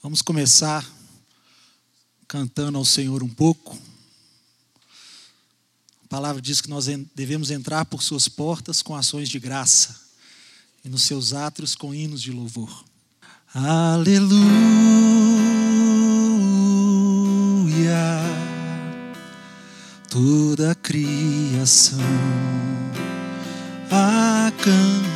Vamos começar cantando ao Senhor um pouco. A palavra diz que nós devemos entrar por suas portas com ações de graça e nos seus átrios com hinos de louvor. Aleluia, toda a criação a cantar.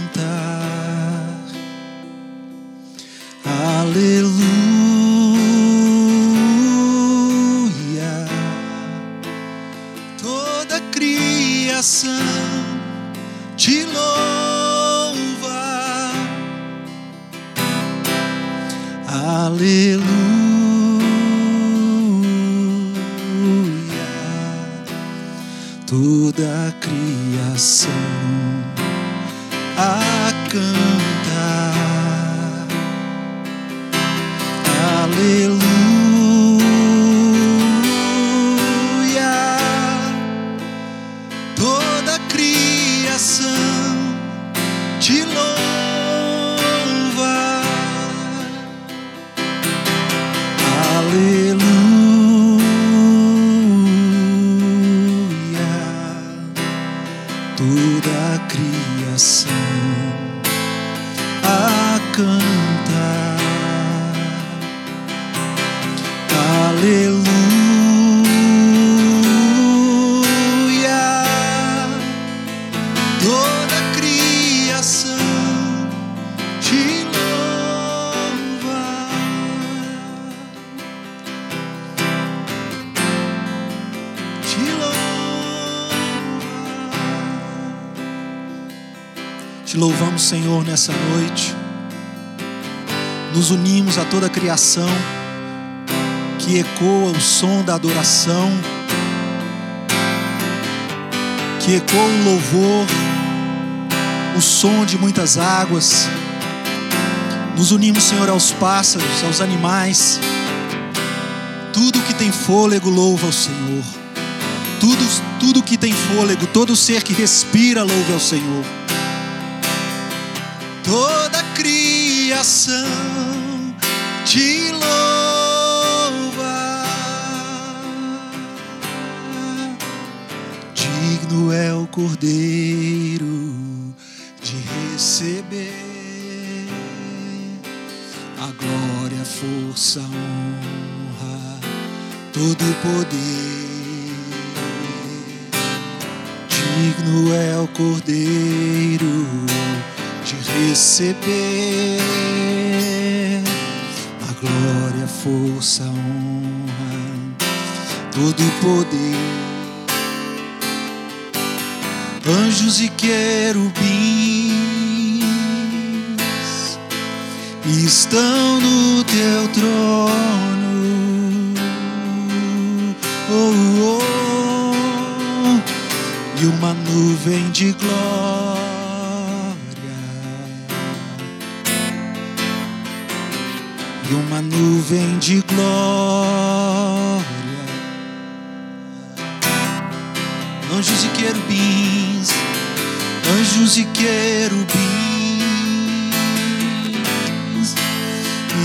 Que ecoa o som da adoração, que ecoa o louvor, o som de muitas águas. Nos unimos, Senhor, aos pássaros, aos animais. Tudo que tem fôlego louva ao Senhor. Tudo, tudo que tem fôlego, todo ser que respira louve ao Senhor toda criação te louva. Digno é o Cordeiro de receber a glória, a força, a honra, todo o poder. Digno é o Cordeiro de receber glória, força, honra, todo poder. Anjos e querubins estão no teu trono. Oh, oh, e uma nuvem de glória e uma nuvem de glória. Anjos e querubins, anjos e querubins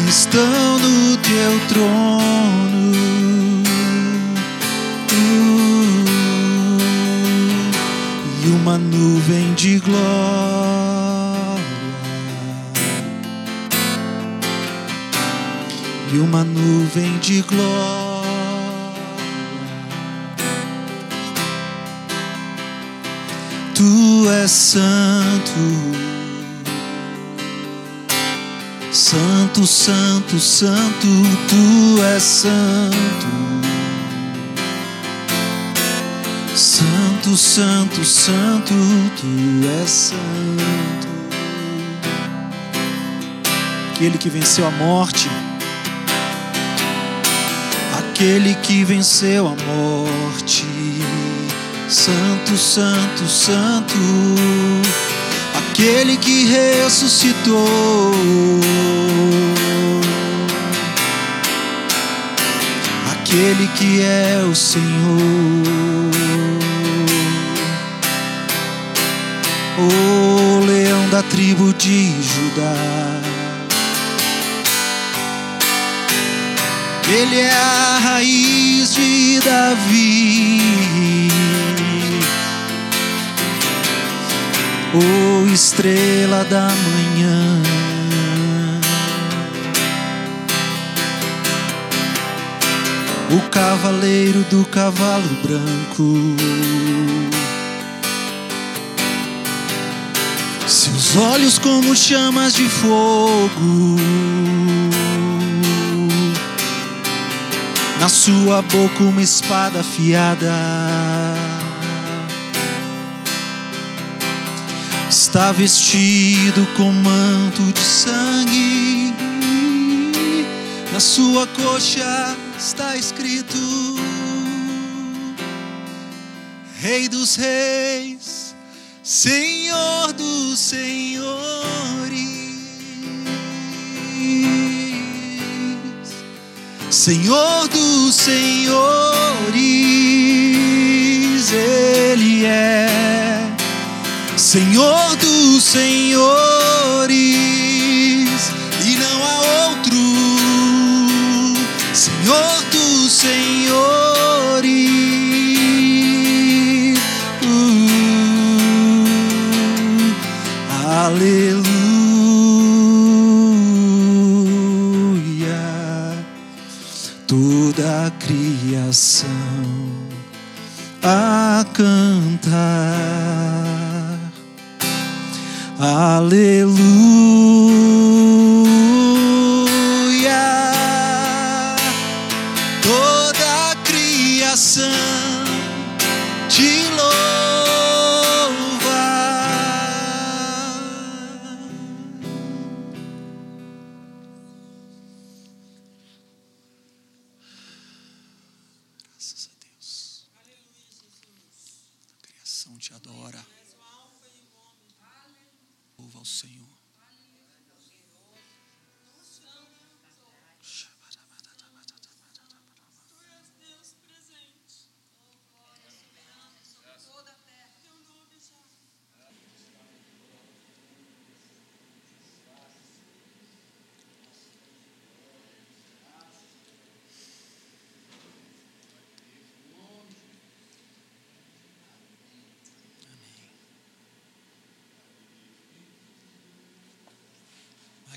estão no teu trono. e uma nuvem de glória. E uma nuvem de glória. Tu és santo, santo, santo, santo, tu és santo. Santo, santo, santo, tu és santo. Aquele que venceu a morte aquele que venceu a morte. Santo, Santo, Santo, aquele que ressuscitou. Aquele que é o Senhor. O leão da tribo de Judá Ele é a raiz de Davi. Oh, estrela da manhã. O cavaleiro do cavalo branco. Seus olhos como chamas de fogo. Na sua boca uma espada afiada. Está vestido com manto de sangue. Na sua coxa está escrito: Rei dos Reis, Senhor dos Senhores. Senhor dos Senhores, Ele é Senhor dos Senhores, e não há outro, Senhor dos Senhores.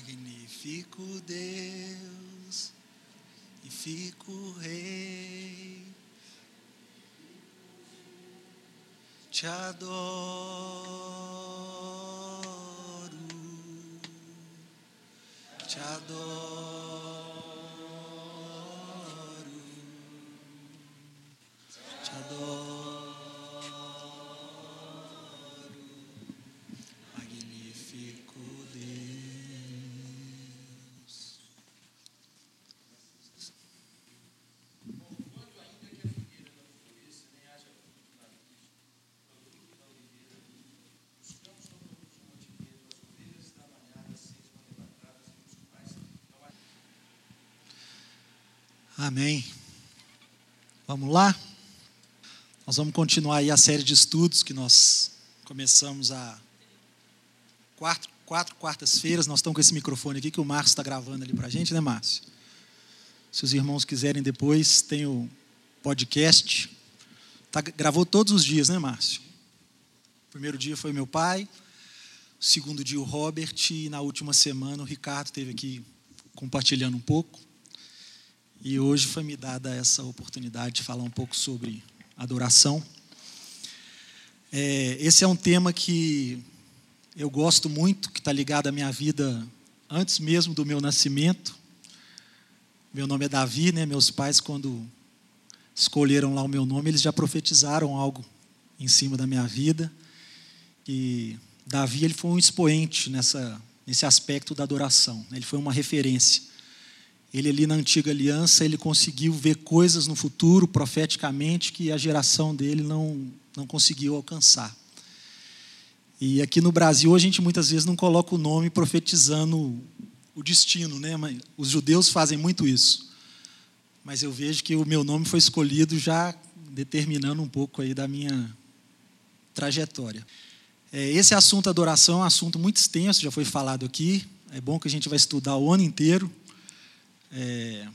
Magnífico Deus e fico Rei, te adoro, te adoro, te adoro. Magnífico Deus. Amém. Vamos lá? Nós vamos continuar aí a série de estudos que nós começamos há quatro, quatro quartas-feiras. Nós estamos com esse microfone aqui que o Márcio está gravando ali para a gente, né, Márcio? Se os irmãos quiserem depois, tem o podcast. Tá, gravou todos os dias, né, Márcio? O primeiro dia foi meu pai, o segundo dia o Robert e na última semana o Ricardo esteve aqui compartilhando um pouco. E hoje foi me dada essa oportunidade de falar um pouco sobre adoração. É, esse é um tema que eu gosto muito, que está ligado à minha vida antes mesmo do meu nascimento. Meu nome é Davi, né? Meus pais, quando escolheram lá o meu nome, eles já profetizaram algo em cima da minha vida. E Davi, ele foi um expoente nessa, nesse aspecto da adoração. Ele foi uma referência. Ele ali na antiga aliança, ele conseguiu ver coisas no futuro, profeticamente, que a geração dele não, não conseguiu alcançar. E aqui no Brasil, a gente muitas vezes não coloca o nome profetizando o destino, né? Mas os judeus fazem muito isso. Mas eu vejo que o meu nome foi escolhido já determinando um pouco aí da minha trajetória. É, esse assunto adoração é um assunto muito extenso, já foi falado aqui. É bom que a gente vai estudar o ano inteiro. É,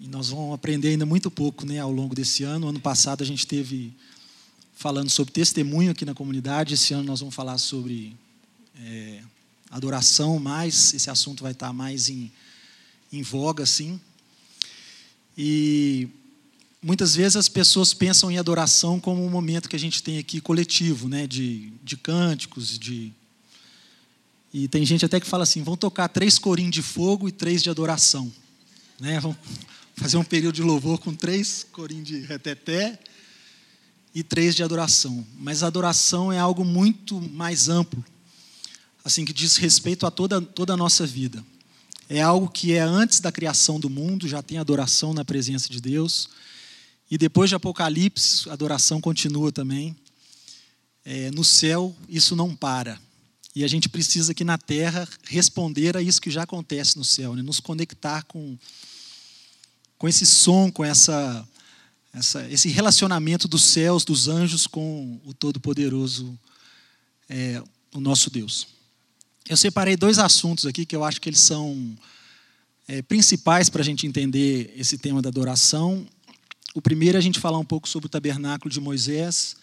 E nós vamos aprender ainda muito pouco né, ao longo desse ano. Ano passado a gente teve falando sobre testemunho aqui na comunidade. Esse ano nós vamos falar sobre é, adoração mais. Esse assunto vai estar mais em, em voga, assim. E muitas vezes as pessoas pensam em adoração como um momento que a gente tem aqui coletivo, né, de, de cânticos, de e tem gente até que fala assim: vão tocar três corinhos de fogo e três de adoração, né? Vão fazer um período de louvor com três corinhos de reteté e três de adoração. Mas a adoração é algo muito mais amplo, assim que diz respeito a toda toda a nossa vida. É algo que é antes da criação do mundo, já tem adoração na presença de Deus. E depois de Apocalipse, a adoração continua também. É, no céu, isso não para. E a gente precisa aqui na terra responder a isso que já acontece no céu, né? nos conectar com, com esse som, com essa, essa, esse relacionamento dos céus, dos anjos com o Todo-Poderoso, é, o nosso Deus. Eu separei dois assuntos aqui que eu acho que eles são é, principais para a gente entender esse tema da adoração. O primeiro é a gente falar um pouco sobre o tabernáculo de Moisés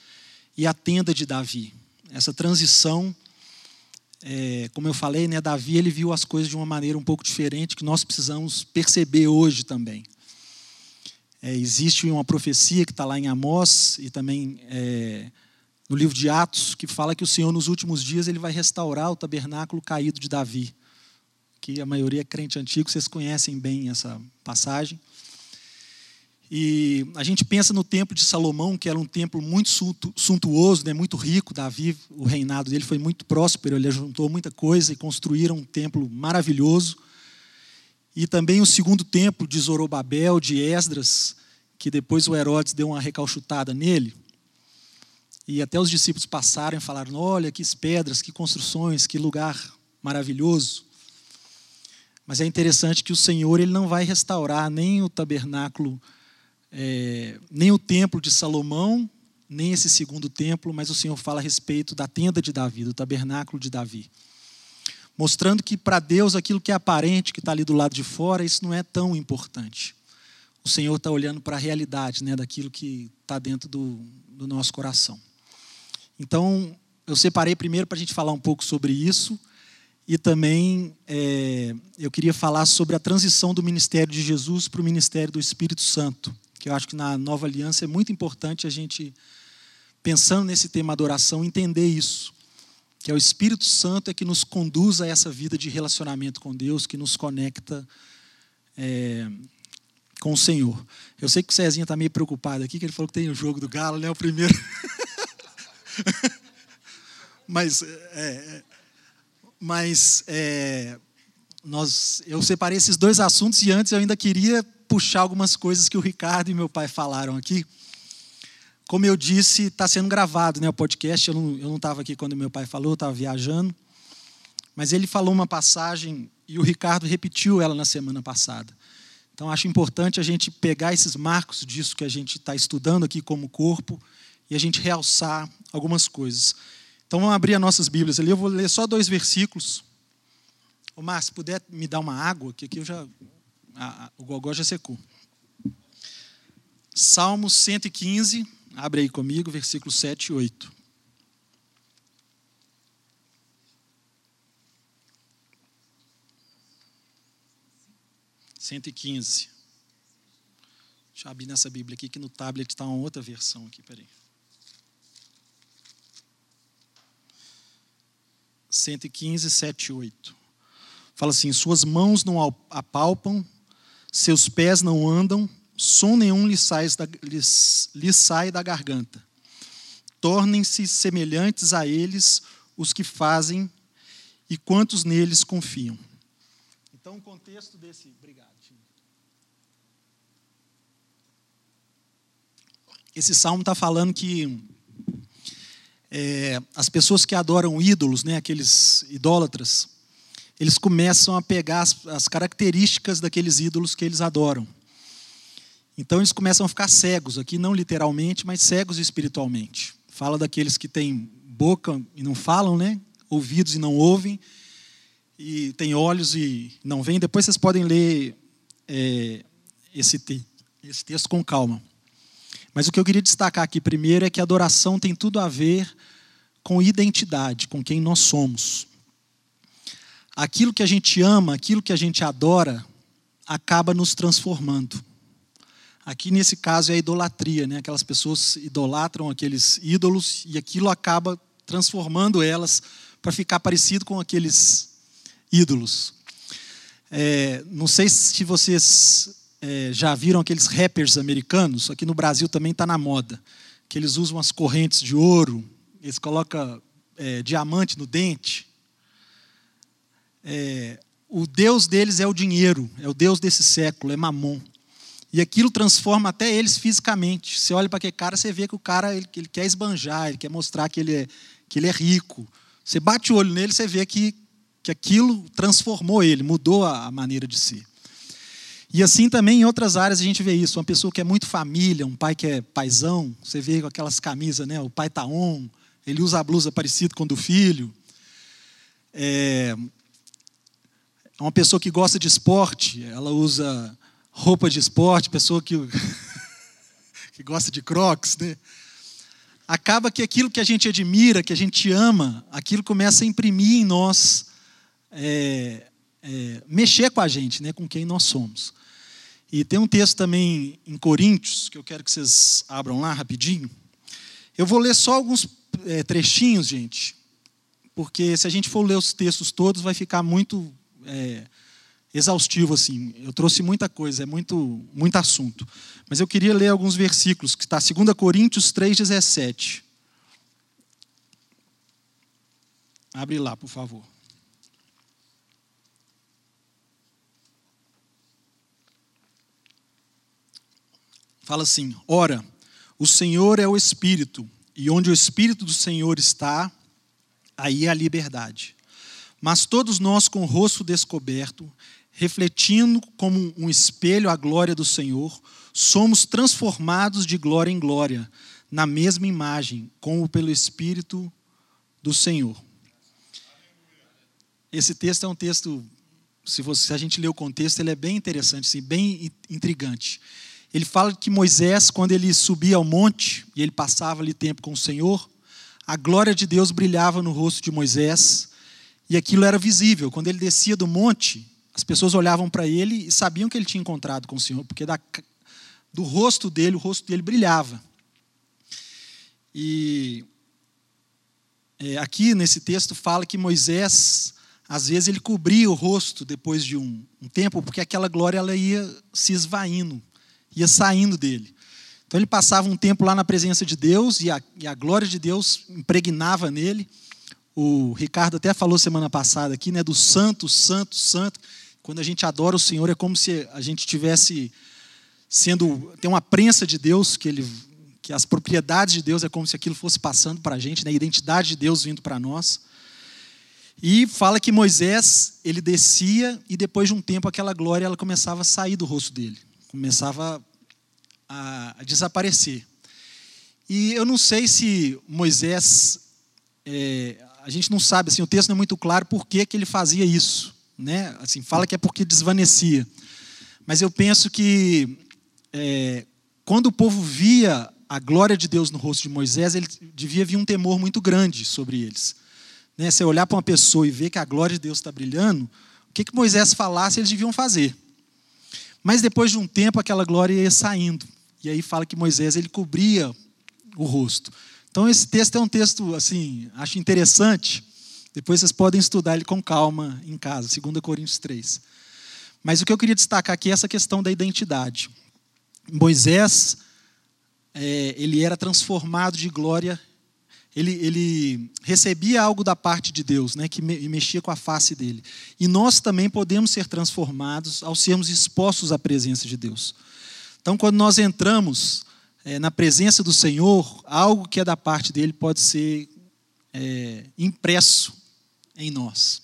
e a tenda de Davi. Essa transição, é, como eu falei, né, Davi ele viu as coisas de uma maneira um pouco diferente que nós precisamos perceber hoje também. É, existe uma profecia que está lá em Amós e também é, no livro de Atos, que fala que o Senhor, nos últimos dias, ele vai restaurar o tabernáculo caído de Davi. Que a maioria é crente antigo, vocês conhecem bem essa passagem. E a gente pensa no templo de Salomão, que era um templo muito suntuoso, né, muito rico. Davi, o reinado dele foi muito próspero, ele juntou muita coisa e construíram um templo maravilhoso. E também o segundo templo de Zorobabel, de Esdras, que depois o Herodes deu uma recalchutada nele. E até os discípulos passaram e falaram: Olha, que pedras, que construções, que lugar maravilhoso. Mas é interessante que o Senhor ele não vai restaurar nem o tabernáculo, é, nem o templo de Salomão, nem esse segundo templo, mas o Senhor fala a respeito da tenda de Davi, do tabernáculo de Davi. Mostrando que para Deus aquilo que é aparente, que está ali do lado de fora, isso não é tão importante. O Senhor está olhando para a realidade né, daquilo que está dentro do, do nosso coração. Então, eu separei primeiro para a gente falar um pouco sobre isso e também é, eu queria falar sobre a transição do ministério de Jesus para o ministério do Espírito Santo, que eu acho que na nova aliança é muito importante a gente, pensando nesse tema adoração, entender isso. Que é o Espírito Santo é que nos conduz a essa vida de relacionamento com Deus, que nos conecta é, com o Senhor. Eu sei que o Cezinha está meio preocupado aqui, que ele falou que tem o jogo do Galo, né? O primeiro. mas é, é, mas é, nós, eu separei esses dois assuntos e antes eu ainda queria puxar algumas coisas que o Ricardo e meu pai falaram aqui. Como eu disse, está sendo gravado né, o podcast. Eu não estava aqui quando meu pai falou, estava viajando. Mas ele falou uma passagem e o Ricardo repetiu ela na semana passada. Então, acho importante a gente pegar esses marcos disso que a gente está estudando aqui como corpo e a gente realçar algumas coisas. Então vamos abrir as nossas Bíblias ali. Eu vou ler só dois versículos. Ô Márcio, se puder me dar uma água, que aqui eu já. A, a, o gogó já secou. Salmo 115, abre aí comigo, versículos 7 e 8. Cento e quinze. Deixa eu abrir nessa Bíblia aqui, que no tablet está uma outra versão aqui, peraí. 115, 7 e 8. Fala assim: Suas mãos não apalpam, seus pés não andam, som nenhum lhe sai da, lhes, sai da garganta. Tornem-se semelhantes a eles os que fazem e quantos neles confiam. Então, o contexto desse. Obrigado. Esse salmo está falando que é, as pessoas que adoram ídolos, né, aqueles idólatras, eles começam a pegar as, as características daqueles ídolos que eles adoram. Então eles começam a ficar cegos, aqui não literalmente, mas cegos espiritualmente. Fala daqueles que têm boca e não falam, né? ouvidos e não ouvem, e têm olhos e não veem. Depois vocês podem ler é, esse, te esse texto com calma. Mas o que eu queria destacar aqui primeiro é que a adoração tem tudo a ver com identidade, com quem nós somos. Aquilo que a gente ama, aquilo que a gente adora, acaba nos transformando. Aqui nesse caso é a idolatria, né? Aquelas pessoas idolatram aqueles ídolos e aquilo acaba transformando elas para ficar parecido com aqueles ídolos. É, não sei se vocês é, já viram aqueles rappers americanos, aqui no Brasil também está na moda, que eles usam as correntes de ouro, eles colocam é, diamante no dente. É, o Deus deles é o dinheiro, é o Deus desse século, é Mamon. E aquilo transforma até eles fisicamente. Você olha para aquele cara, você vê que o cara ele, ele, quer esbanjar, ele quer mostrar que ele, é, que ele é rico. Você bate o olho nele, você vê que, que aquilo transformou ele, mudou a, a maneira de ser. E assim também em outras áreas a gente vê isso. Uma pessoa que é muito família, um pai que é paisão, você vê com aquelas camisas, né? O pai tá on, ele usa a blusa parecida com a do filho. É uma pessoa que gosta de esporte, ela usa roupa de esporte, pessoa que, que gosta de crocs, né? Acaba que aquilo que a gente admira, que a gente ama, aquilo começa a imprimir em nós, é, é, mexer com a gente, né? com quem nós somos. E tem um texto também em Coríntios, que eu quero que vocês abram lá rapidinho. Eu vou ler só alguns é, trechinhos, gente, porque se a gente for ler os textos todos, vai ficar muito é, exaustivo assim. Eu trouxe muita coisa, é muito, muito assunto. Mas eu queria ler alguns versículos, que está 2 Coríntios 3,17. Abre lá, por favor. fala assim: Ora, o Senhor é o Espírito, e onde o Espírito do Senhor está, aí é a liberdade. Mas todos nós, com o rosto descoberto, refletindo como um espelho a glória do Senhor, somos transformados de glória em glória, na mesma imagem, como pelo Espírito do Senhor. Esse texto é um texto, se, você, se a gente ler o contexto, ele é bem interessante, assim, bem intrigante. Ele fala que Moisés, quando ele subia ao monte e ele passava ali tempo com o Senhor, a glória de Deus brilhava no rosto de Moisés e aquilo era visível. Quando ele descia do monte, as pessoas olhavam para ele e sabiam que ele tinha encontrado com o Senhor, porque da, do rosto dele, o rosto dele brilhava. E é, aqui nesse texto fala que Moisés, às vezes, ele cobria o rosto depois de um, um tempo, porque aquela glória ela ia se esvaindo ia saindo dele. Então ele passava um tempo lá na presença de Deus e a, e a glória de Deus impregnava nele. O Ricardo até falou semana passada aqui, né, do santo, santo, santo. Quando a gente adora o Senhor é como se a gente tivesse sendo tem uma prensa de Deus que ele que as propriedades de Deus é como se aquilo fosse passando para a gente, né, a identidade de Deus vindo para nós. E fala que Moisés ele descia e depois de um tempo aquela glória ela começava a sair do rosto dele começava a, a desaparecer. E eu não sei se Moisés, é, a gente não sabe, assim, o texto não é muito claro por que, que ele fazia isso. Né? Assim, fala que é porque desvanecia. Mas eu penso que é, quando o povo via a glória de Deus no rosto de Moisés, ele devia vir um temor muito grande sobre eles. Né? Se olhar para uma pessoa e ver que a glória de Deus está brilhando, o que, que Moisés falasse, eles deviam fazer. Mas depois de um tempo aquela glória ia saindo. E aí fala que Moisés ele cobria o rosto. Então esse texto é um texto assim, acho interessante. Depois vocês podem estudar ele com calma em casa, 2 Coríntios 3. Mas o que eu queria destacar aqui é essa questão da identidade. Moisés, é, ele era transformado de glória ele, ele recebia algo da parte de Deus, né, que me, mexia com a face dele. E nós também podemos ser transformados ao sermos expostos à presença de Deus. Então, quando nós entramos é, na presença do Senhor, algo que é da parte dele pode ser é, impresso em nós.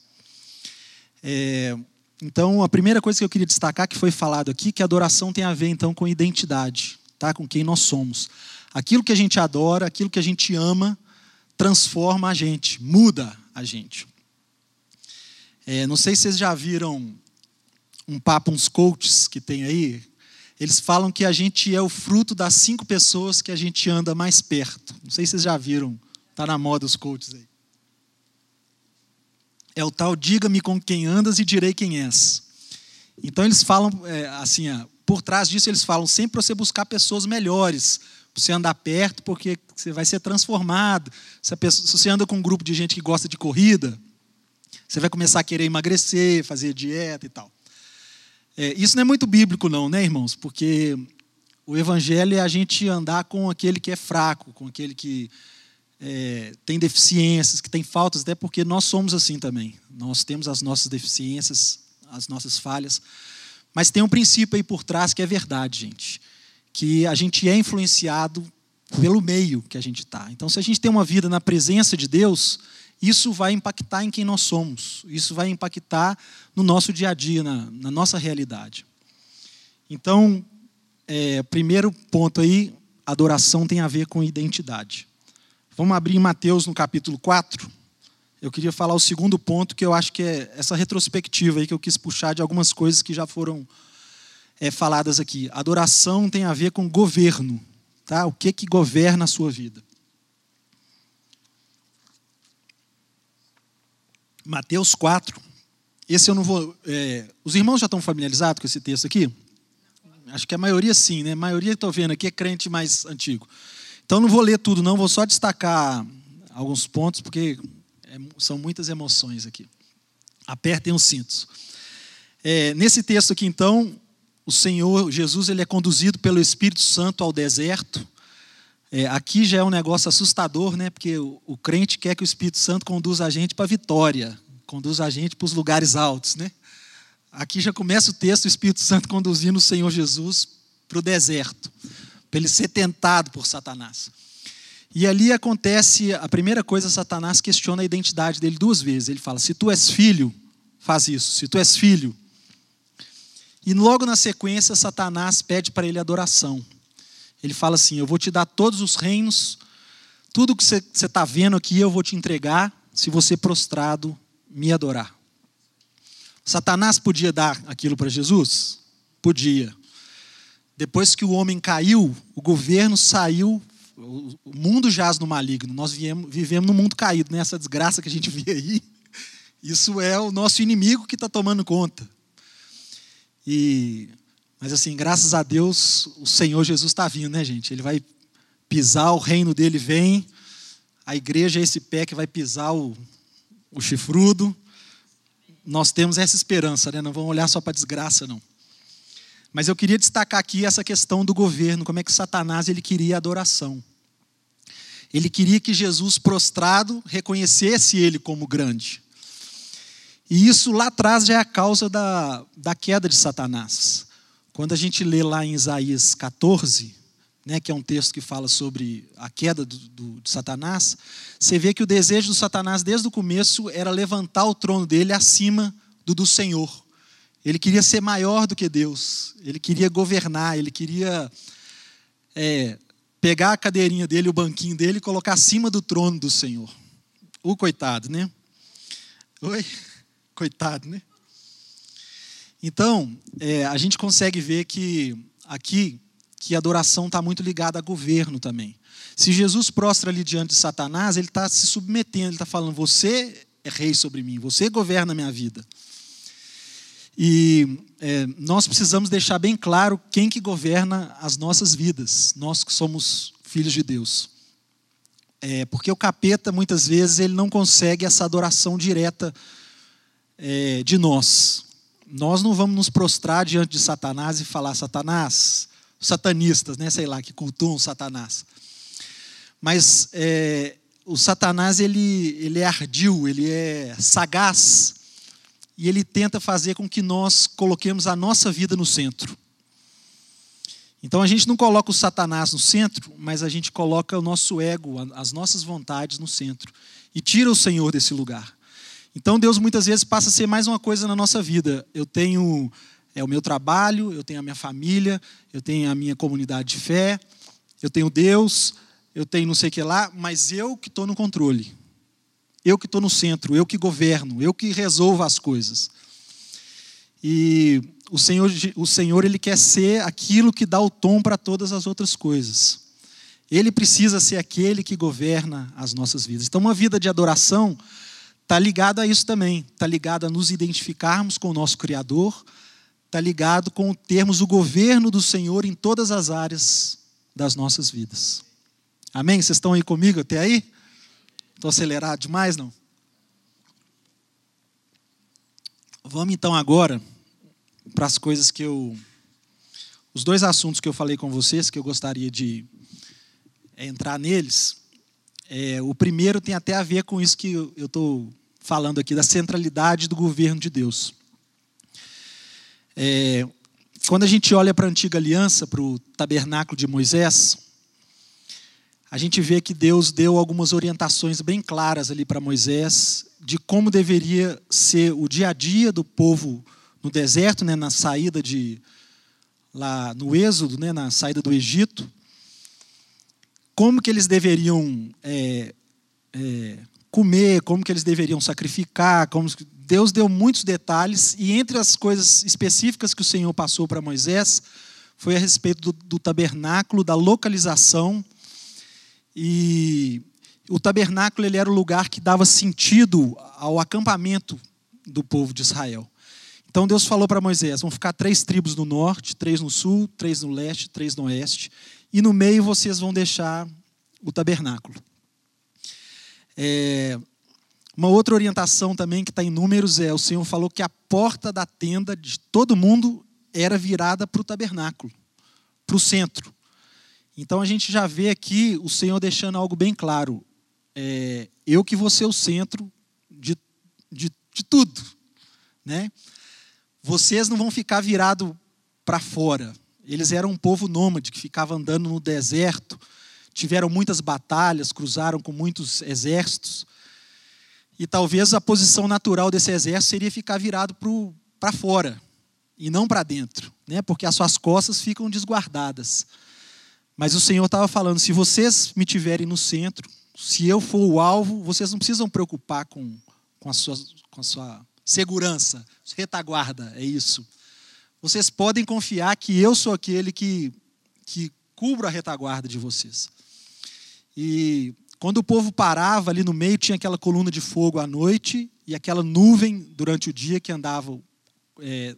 É, então, a primeira coisa que eu queria destacar que foi falado aqui, que a adoração tem a ver então com identidade, tá? Com quem nós somos. Aquilo que a gente adora, aquilo que a gente ama, transforma a gente, muda a gente. É, não sei se vocês já viram um papo, uns coaches que tem aí. Eles falam que a gente é o fruto das cinco pessoas que a gente anda mais perto. Não sei se vocês já viram, está na moda os coaches aí. É o tal diga-me com quem andas e direi quem és. Então eles falam é, assim, por trás disso eles falam sempre para você buscar pessoas melhores, para você andar perto, porque você vai ser transformado. Se, pessoa, se você anda com um grupo de gente que gosta de corrida, você vai começar a querer emagrecer, fazer dieta e tal. É, isso não é muito bíblico, não, né, irmãos? Porque o evangelho é a gente andar com aquele que é fraco, com aquele que é, tem deficiências, que tem faltas, até porque nós somos assim também. Nós temos as nossas deficiências, as nossas falhas. Mas tem um princípio aí por trás que é verdade, gente. Que a gente é influenciado pelo meio que a gente está. Então, se a gente tem uma vida na presença de Deus, isso vai impactar em quem nós somos. Isso vai impactar no nosso dia a dia, na, na nossa realidade. Então, é, primeiro ponto aí, adoração tem a ver com identidade. Vamos abrir em Mateus no capítulo 4. Eu queria falar o segundo ponto, que eu acho que é essa retrospectiva aí que eu quis puxar de algumas coisas que já foram é, faladas aqui. Adoração tem a ver com governo. Tá? O que, que governa a sua vida? Mateus 4. Esse eu não vou. É, os irmãos já estão familiarizados com esse texto aqui? Acho que a maioria sim, né? A maioria que estou vendo aqui é crente mais antigo. Então não vou ler tudo, não, vou só destacar alguns pontos, porque é, são muitas emoções aqui. Apertem os cintos. É, nesse texto aqui, então, o Senhor Jesus ele é conduzido pelo Espírito Santo ao deserto. É, aqui já é um negócio assustador, né? Porque o, o crente quer que o Espírito Santo conduza a gente para a vitória, conduza a gente para os lugares altos, né? Aqui já começa o texto, o Espírito Santo conduzindo o Senhor Jesus para o deserto para ele ser tentado por Satanás. E ali acontece, a primeira coisa, Satanás questiona a identidade dele duas vezes. Ele fala: se tu és filho, faz isso. Se tu és filho. E logo na sequência, Satanás pede para ele adoração. Ele fala assim: Eu vou te dar todos os reinos, tudo que você está vendo aqui eu vou te entregar, se você prostrado me adorar. Satanás podia dar aquilo para Jesus? Podia. Depois que o homem caiu, o governo saiu, o mundo jaz no maligno. Nós viemos, vivemos num mundo caído, né? desgraça que a gente vê aí. Isso é o nosso inimigo que está tomando conta. E, mas assim, graças a Deus, o Senhor Jesus está vindo, né, gente? Ele vai pisar, o reino dele vem. A igreja é esse pé que vai pisar o, o chifrudo. Nós temos essa esperança, né? Não vamos olhar só para desgraça, não. Mas eu queria destacar aqui essa questão do governo, como é que Satanás ele queria adoração. Ele queria que Jesus prostrado reconhecesse ele como grande. E isso lá atrás já é a causa da, da queda de Satanás. Quando a gente lê lá em Isaías 14, né, que é um texto que fala sobre a queda do, do, de Satanás, você vê que o desejo do Satanás desde o começo era levantar o trono dele acima do do Senhor. Ele queria ser maior do que Deus, ele queria governar, ele queria é, pegar a cadeirinha dele, o banquinho dele e colocar acima do trono do Senhor. O coitado, né? Oi? Coitado, né? Então, é, a gente consegue ver que aqui que a adoração está muito ligada a governo também. Se Jesus prostra ali diante de Satanás, ele está se submetendo, ele está falando: Você é rei sobre mim, você governa a minha vida. E é, nós precisamos deixar bem claro quem que governa as nossas vidas, nós que somos filhos de Deus. É, porque o capeta, muitas vezes, ele não consegue essa adoração direta é, de nós. Nós não vamos nos prostrar diante de Satanás e falar, Satanás, satanistas, né, sei lá, que cultuam Satanás. Mas é, o Satanás, ele, ele é ardil, ele é sagaz e ele tenta fazer com que nós coloquemos a nossa vida no centro. Então a gente não coloca o Satanás no centro, mas a gente coloca o nosso ego, as nossas vontades no centro e tira o Senhor desse lugar. Então Deus muitas vezes passa a ser mais uma coisa na nossa vida. Eu tenho é o meu trabalho, eu tenho a minha família, eu tenho a minha comunidade de fé, eu tenho Deus, eu tenho não sei o que lá, mas eu que estou no controle. Eu que estou no centro, eu que governo, eu que resolvo as coisas. E o Senhor, o Senhor ele quer ser aquilo que dá o tom para todas as outras coisas. Ele precisa ser aquele que governa as nossas vidas. Então, uma vida de adoração está ligada a isso também. Está ligada a nos identificarmos com o nosso Criador, está ligado com termos o governo do Senhor em todas as áreas das nossas vidas. Amém? Vocês estão aí comigo até aí? Estou acelerado demais, não? Vamos então agora para as coisas que eu. Os dois assuntos que eu falei com vocês, que eu gostaria de entrar neles. É, o primeiro tem até a ver com isso que eu estou falando aqui, da centralidade do governo de Deus. É, quando a gente olha para a antiga aliança, para o tabernáculo de Moisés, a gente vê que Deus deu algumas orientações bem claras ali para Moisés de como deveria ser o dia a dia do povo no deserto, né, na saída de lá no Êxodo, né, na saída do Egito, como que eles deveriam é, é, comer, como que eles deveriam sacrificar, como Deus deu muitos detalhes e entre as coisas específicas que o Senhor passou para Moisés foi a respeito do, do tabernáculo, da localização e o tabernáculo ele era o lugar que dava sentido ao acampamento do povo de Israel. Então Deus falou para Moisés: vão ficar três tribos no norte, três no sul, três no leste, três no oeste, e no meio vocês vão deixar o tabernáculo. É, uma outra orientação também que está em Números é: o Senhor falou que a porta da tenda de todo mundo era virada para o tabernáculo, para o centro. Então a gente já vê aqui o Senhor deixando algo bem claro: é, eu que vou ser o centro de, de, de tudo. Né? vocês não vão ficar virado para fora. Eles eram um povo nômade que ficava andando no deserto, tiveram muitas batalhas, cruzaram com muitos exércitos. E talvez a posição natural desse exército seria ficar virado para fora e não para dentro, né? porque as suas costas ficam desguardadas. Mas o Senhor estava falando: se vocês me tiverem no centro, se eu for o alvo, vocês não precisam preocupar com, com, a, sua, com a sua segurança, retaguarda, é isso. Vocês podem confiar que eu sou aquele que, que cubro a retaguarda de vocês. E quando o povo parava ali no meio, tinha aquela coluna de fogo à noite e aquela nuvem durante o dia que andava é,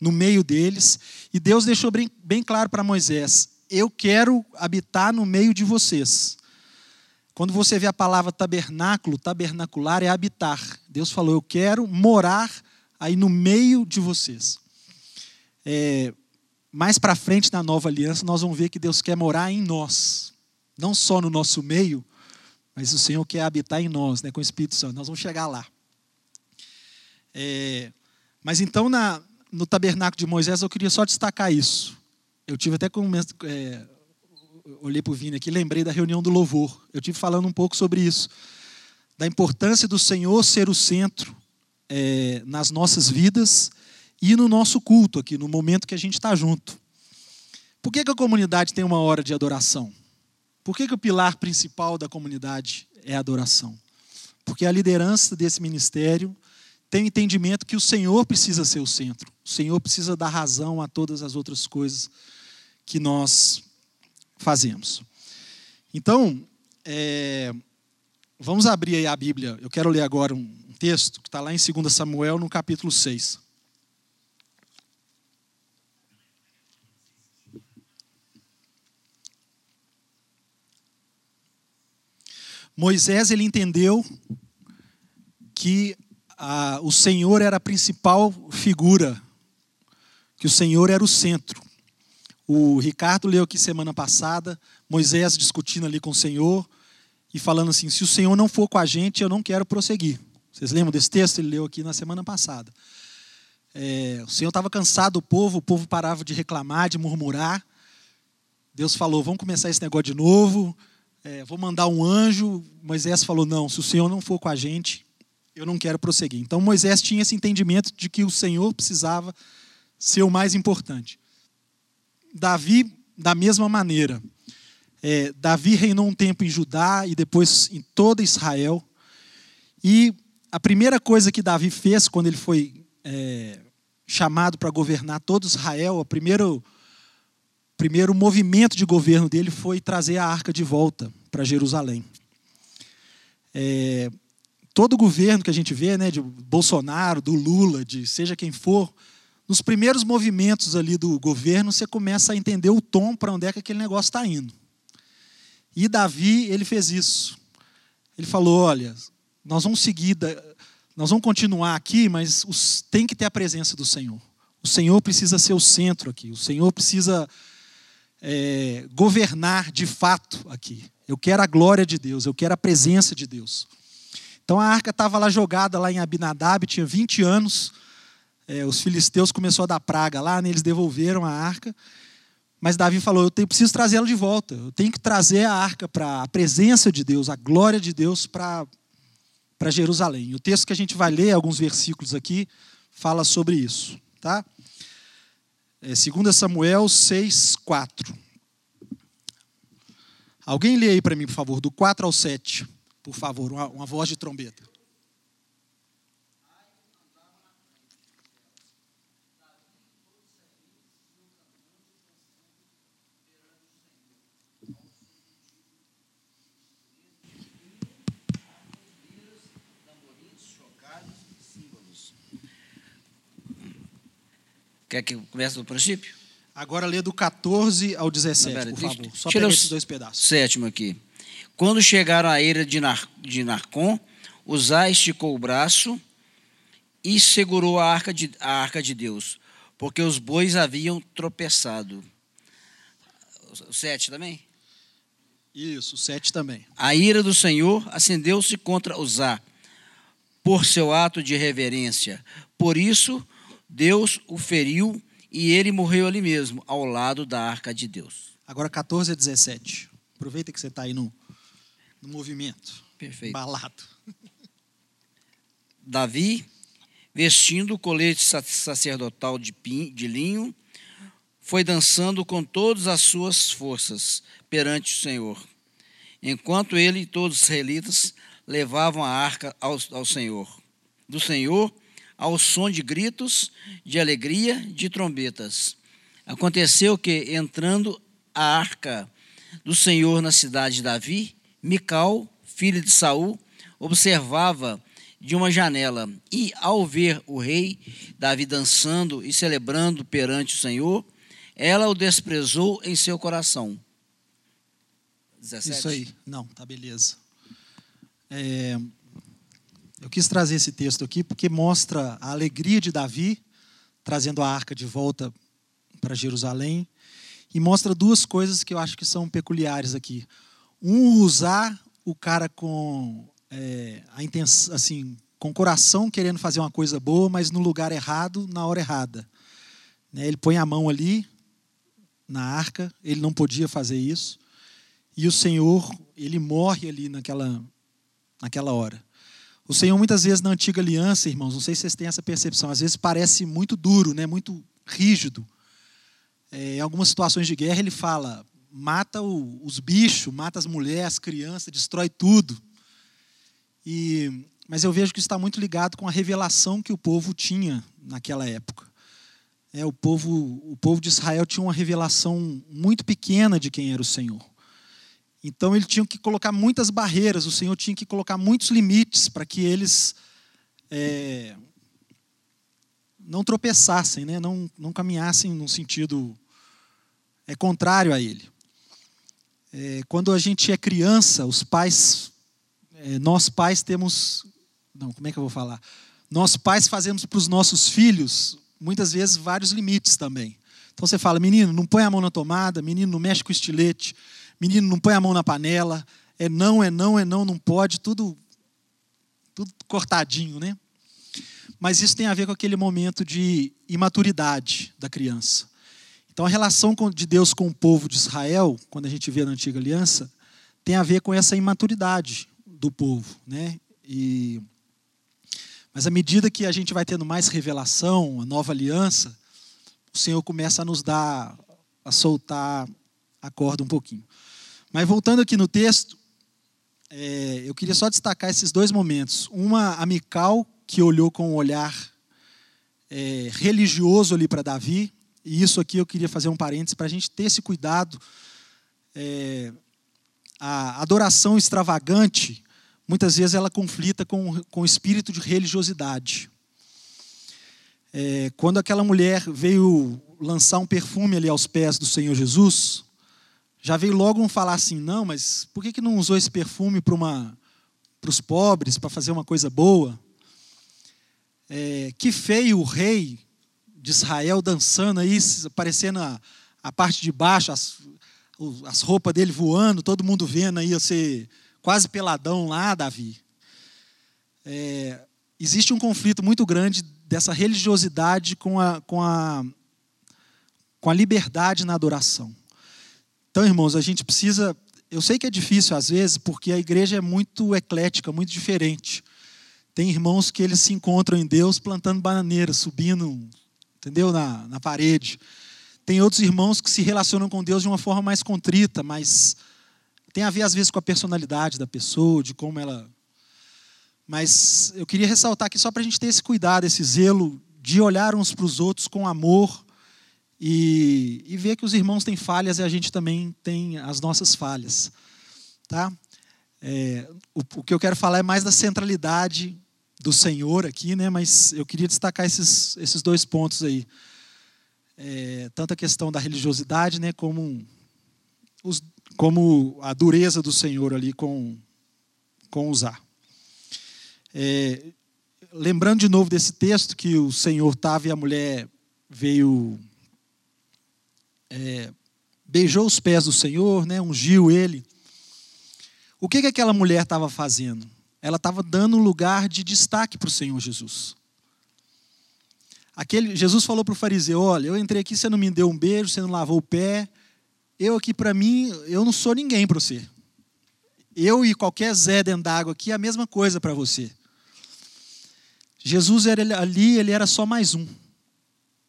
no meio deles. E Deus deixou bem, bem claro para Moisés: Eu quero habitar no meio de vocês. Quando você vê a palavra tabernáculo, tabernacular é habitar. Deus falou: Eu quero morar aí no meio de vocês. É, mais para frente na nova aliança, nós vamos ver que Deus quer morar em nós, não só no nosso meio, mas o Senhor quer habitar em nós, né, com o Espírito Santo. Nós vamos chegar lá. É, mas então, na, no tabernáculo de Moisés, eu queria só destacar isso. Eu tive até com, é, olhei para o Vini aqui, lembrei da reunião do louvor. Eu tive falando um pouco sobre isso, da importância do Senhor ser o centro é, nas nossas vidas e no nosso culto aqui, no momento que a gente está junto. Por que, que a comunidade tem uma hora de adoração? Por que, que o pilar principal da comunidade é a adoração? Porque a liderança desse ministério tem o entendimento que o Senhor precisa ser o centro. O Senhor precisa dar razão a todas as outras coisas que nós fazemos. Então, é, vamos abrir aí a Bíblia. Eu quero ler agora um texto que está lá em 2 Samuel, no capítulo 6. Moisés ele entendeu que a, o Senhor era a principal figura, que o Senhor era o centro. O Ricardo leu aqui semana passada, Moisés discutindo ali com o Senhor e falando assim: se o Senhor não for com a gente, eu não quero prosseguir. Vocês lembram desse texto? Ele leu aqui na semana passada. É, o Senhor estava cansado do povo, o povo parava de reclamar, de murmurar. Deus falou: vamos começar esse negócio de novo, é, vou mandar um anjo. Moisés falou: não, se o Senhor não for com a gente, eu não quero prosseguir. Então Moisés tinha esse entendimento de que o Senhor precisava ser o mais importante. Davi, da mesma maneira. É, Davi reinou um tempo em Judá e depois em toda Israel. E a primeira coisa que Davi fez quando ele foi é, chamado para governar todo Israel, o primeiro, primeiro movimento de governo dele foi trazer a arca de volta para Jerusalém. É, todo governo que a gente vê, né, de Bolsonaro, do Lula, de seja quem for, nos primeiros movimentos ali do governo, você começa a entender o tom para onde é que aquele negócio está indo. E Davi, ele fez isso. Ele falou: olha, nós vamos seguir, nós vamos continuar aqui, mas tem que ter a presença do Senhor. O Senhor precisa ser o centro aqui. O Senhor precisa é, governar de fato aqui. Eu quero a glória de Deus, eu quero a presença de Deus. Então a arca estava lá jogada lá em Abinadab, tinha 20 anos. É, os filisteus começou a dar praga lá, né, eles devolveram a arca. Mas Davi falou: Eu tenho, preciso trazê-la de volta. Eu tenho que trazer a arca para a presença de Deus, a glória de Deus para Jerusalém. O texto que a gente vai ler, alguns versículos aqui, fala sobre isso. Tá? É, 2 Samuel 6, 4. Alguém lê aí para mim, por favor, do 4 ao 7, por favor, uma, uma voz de trombeta. Quer que comece do princípio? Agora lê do 14 ao 17, Não, por favor. Só pega esses dois pedaços. Sétimo aqui. Quando chegaram à eira de, Nar, de Narcon, Uzá esticou o braço e segurou a arca, de, a arca de Deus, porque os bois haviam tropeçado. O sete também? Isso, o sete também. A ira do Senhor acendeu-se contra Uzá, por seu ato de reverência. Por isso, Deus o feriu e ele morreu ali mesmo, ao lado da arca de Deus. Agora 14 a 17. Aproveita que você está aí no, no movimento. Perfeito. Balado. Davi, vestindo o colete sacerdotal de, pin, de linho, foi dançando com todas as suas forças perante o Senhor, enquanto ele e todos os israelitas levavam a arca ao, ao Senhor. Do Senhor ao som de gritos, de alegria, de trombetas. Aconteceu que, entrando a arca do Senhor na cidade de Davi, Mical, filha de Saul, observava de uma janela e, ao ver o rei Davi dançando e celebrando perante o Senhor, ela o desprezou em seu coração. 17. Isso aí. Não, tá beleza. É, eu quis trazer esse texto aqui porque mostra a alegria de Davi trazendo a arca de volta para Jerusalém e mostra duas coisas que eu acho que são peculiares aqui. Um, usar o cara com é, a intenção, assim, com o coração querendo fazer uma coisa boa, mas no lugar errado, na hora errada. Né? Ele põe a mão ali na arca, ele não podia fazer isso, e o Senhor, ele morre ali naquela, naquela hora. O Senhor, muitas vezes, na antiga aliança, irmãos, não sei se vocês têm essa percepção, às vezes parece muito duro, né? muito rígido. É, em algumas situações de guerra, ele fala: mata o, os bichos, mata as mulheres, as crianças, destrói tudo. E, mas eu vejo que está muito ligado com a revelação que o povo tinha naquela época. É, o, povo, o povo de Israel tinha uma revelação muito pequena de quem era o Senhor. Então ele tinha que colocar muitas barreiras, o Senhor tinha que colocar muitos limites para que eles é, não tropeçassem, né? não, não caminhassem num sentido é, contrário a Ele. É, quando a gente é criança, os pais, é, nós pais temos, não, como é que eu vou falar? Nós pais fazemos para os nossos filhos muitas vezes vários limites também. Então você fala, menino, não põe a mão na tomada, menino, não mexe com o estilete, menino não põe a mão na panela, é não, é não, é não, não pode, tudo, tudo cortadinho, né? Mas isso tem a ver com aquele momento de imaturidade da criança. Então a relação de Deus com o povo de Israel, quando a gente vê na antiga aliança, tem a ver com essa imaturidade do povo, né? E mas à medida que a gente vai tendo mais revelação, a nova aliança, o Senhor começa a nos dar, a soltar a corda um pouquinho. Mas voltando aqui no texto, é, eu queria só destacar esses dois momentos. Uma, a Mical, que olhou com um olhar é, religioso ali para Davi. E isso aqui eu queria fazer um parênteses para a gente ter esse cuidado. É, a adoração extravagante, muitas vezes ela conflita com, com o espírito de religiosidade. É, quando aquela mulher veio lançar um perfume ali aos pés do Senhor Jesus, já veio logo um falar assim: não, mas por que, que não usou esse perfume para os pobres, para fazer uma coisa boa? É, que feio o rei de Israel dançando aí, aparecendo a, a parte de baixo, as, as roupas dele voando, todo mundo vendo aí você quase peladão lá, Davi. É, existe um conflito muito grande dessa religiosidade com a, com a, com a liberdade na adoração. Então, irmãos, a gente precisa. Eu sei que é difícil às vezes, porque a igreja é muito eclética, muito diferente. Tem irmãos que eles se encontram em Deus plantando bananeira, subindo, entendeu, na, na parede. Tem outros irmãos que se relacionam com Deus de uma forma mais contrita, mas tem a ver às vezes com a personalidade da pessoa, de como ela. Mas eu queria ressaltar aqui só para a gente ter esse cuidado, esse zelo de olhar uns para os outros com amor e, e ver que os irmãos têm falhas e a gente também tem as nossas falhas. Tá? É, o, o, que eu quero falar é mais da centralidade do Senhor aqui, né? mas eu queria destacar esses, esses dois pontos aí. É, tanto a questão da religiosidade, né, como, os, como a dureza do Senhor ali com, com usar. É, lembrando de novo desse texto que o Senhor estava e a mulher veio é, beijou os pés do Senhor, né, ungiu ele. O que, que aquela mulher estava fazendo? Ela estava dando lugar de destaque para o Senhor Jesus. Aquele, Jesus falou para o fariseu: Olha, eu entrei aqui, você não me deu um beijo, você não lavou o pé. Eu aqui, para mim, eu não sou ninguém para você. Eu e qualquer Zé dentro d'água aqui é a mesma coisa para você. Jesus era ali, ele era só mais um.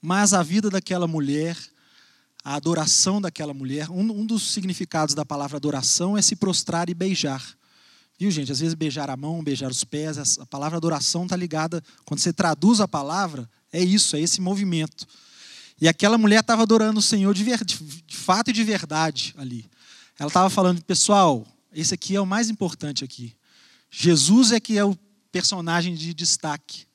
Mas a vida daquela mulher a adoração daquela mulher. Um, um, dos significados da palavra adoração é se prostrar e beijar. Viu, gente? Às vezes beijar a mão, beijar os pés. A palavra adoração está ligada, quando você traduz a palavra, é isso, é esse movimento. E aquela mulher estava adorando o Senhor de, ver, de, de fato e de verdade ali. Ela estava falando, pessoal, esse aqui é o mais importante aqui. Jesus é que é o personagem de destaque.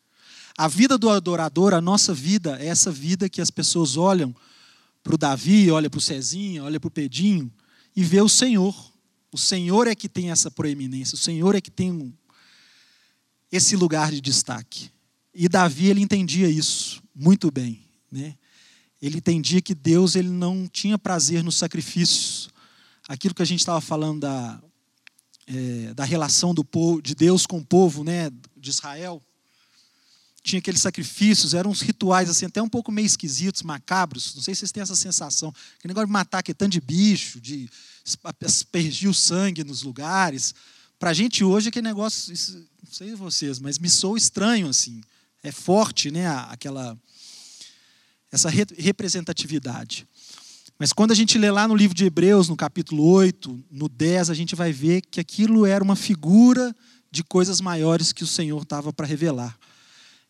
A vida do adorador, a nossa vida, é essa vida que as pessoas olham para o Davi, olha para o Cezinho, olha para o Pedinho e vê o Senhor. O Senhor é que tem essa proeminência, o Senhor é que tem esse lugar de destaque. E Davi ele entendia isso muito bem, né? Ele entendia que Deus ele não tinha prazer nos sacrifícios. Aquilo que a gente estava falando da, é, da relação do povo, de Deus com o povo, né, de Israel tinha aqueles sacrifícios, eram uns rituais assim, até um pouco meio esquisitos, macabros. Não sei se vocês têm essa sensação. Aquele negócio de matar aquele tanto de bicho, de aspergir o sangue nos lugares. Para a gente hoje, aquele negócio, isso, não sei vocês, mas me sou estranho assim. É forte, né? Aquela essa representatividade. Mas quando a gente lê lá no livro de Hebreus, no capítulo 8, no 10, a gente vai ver que aquilo era uma figura de coisas maiores que o Senhor estava para revelar.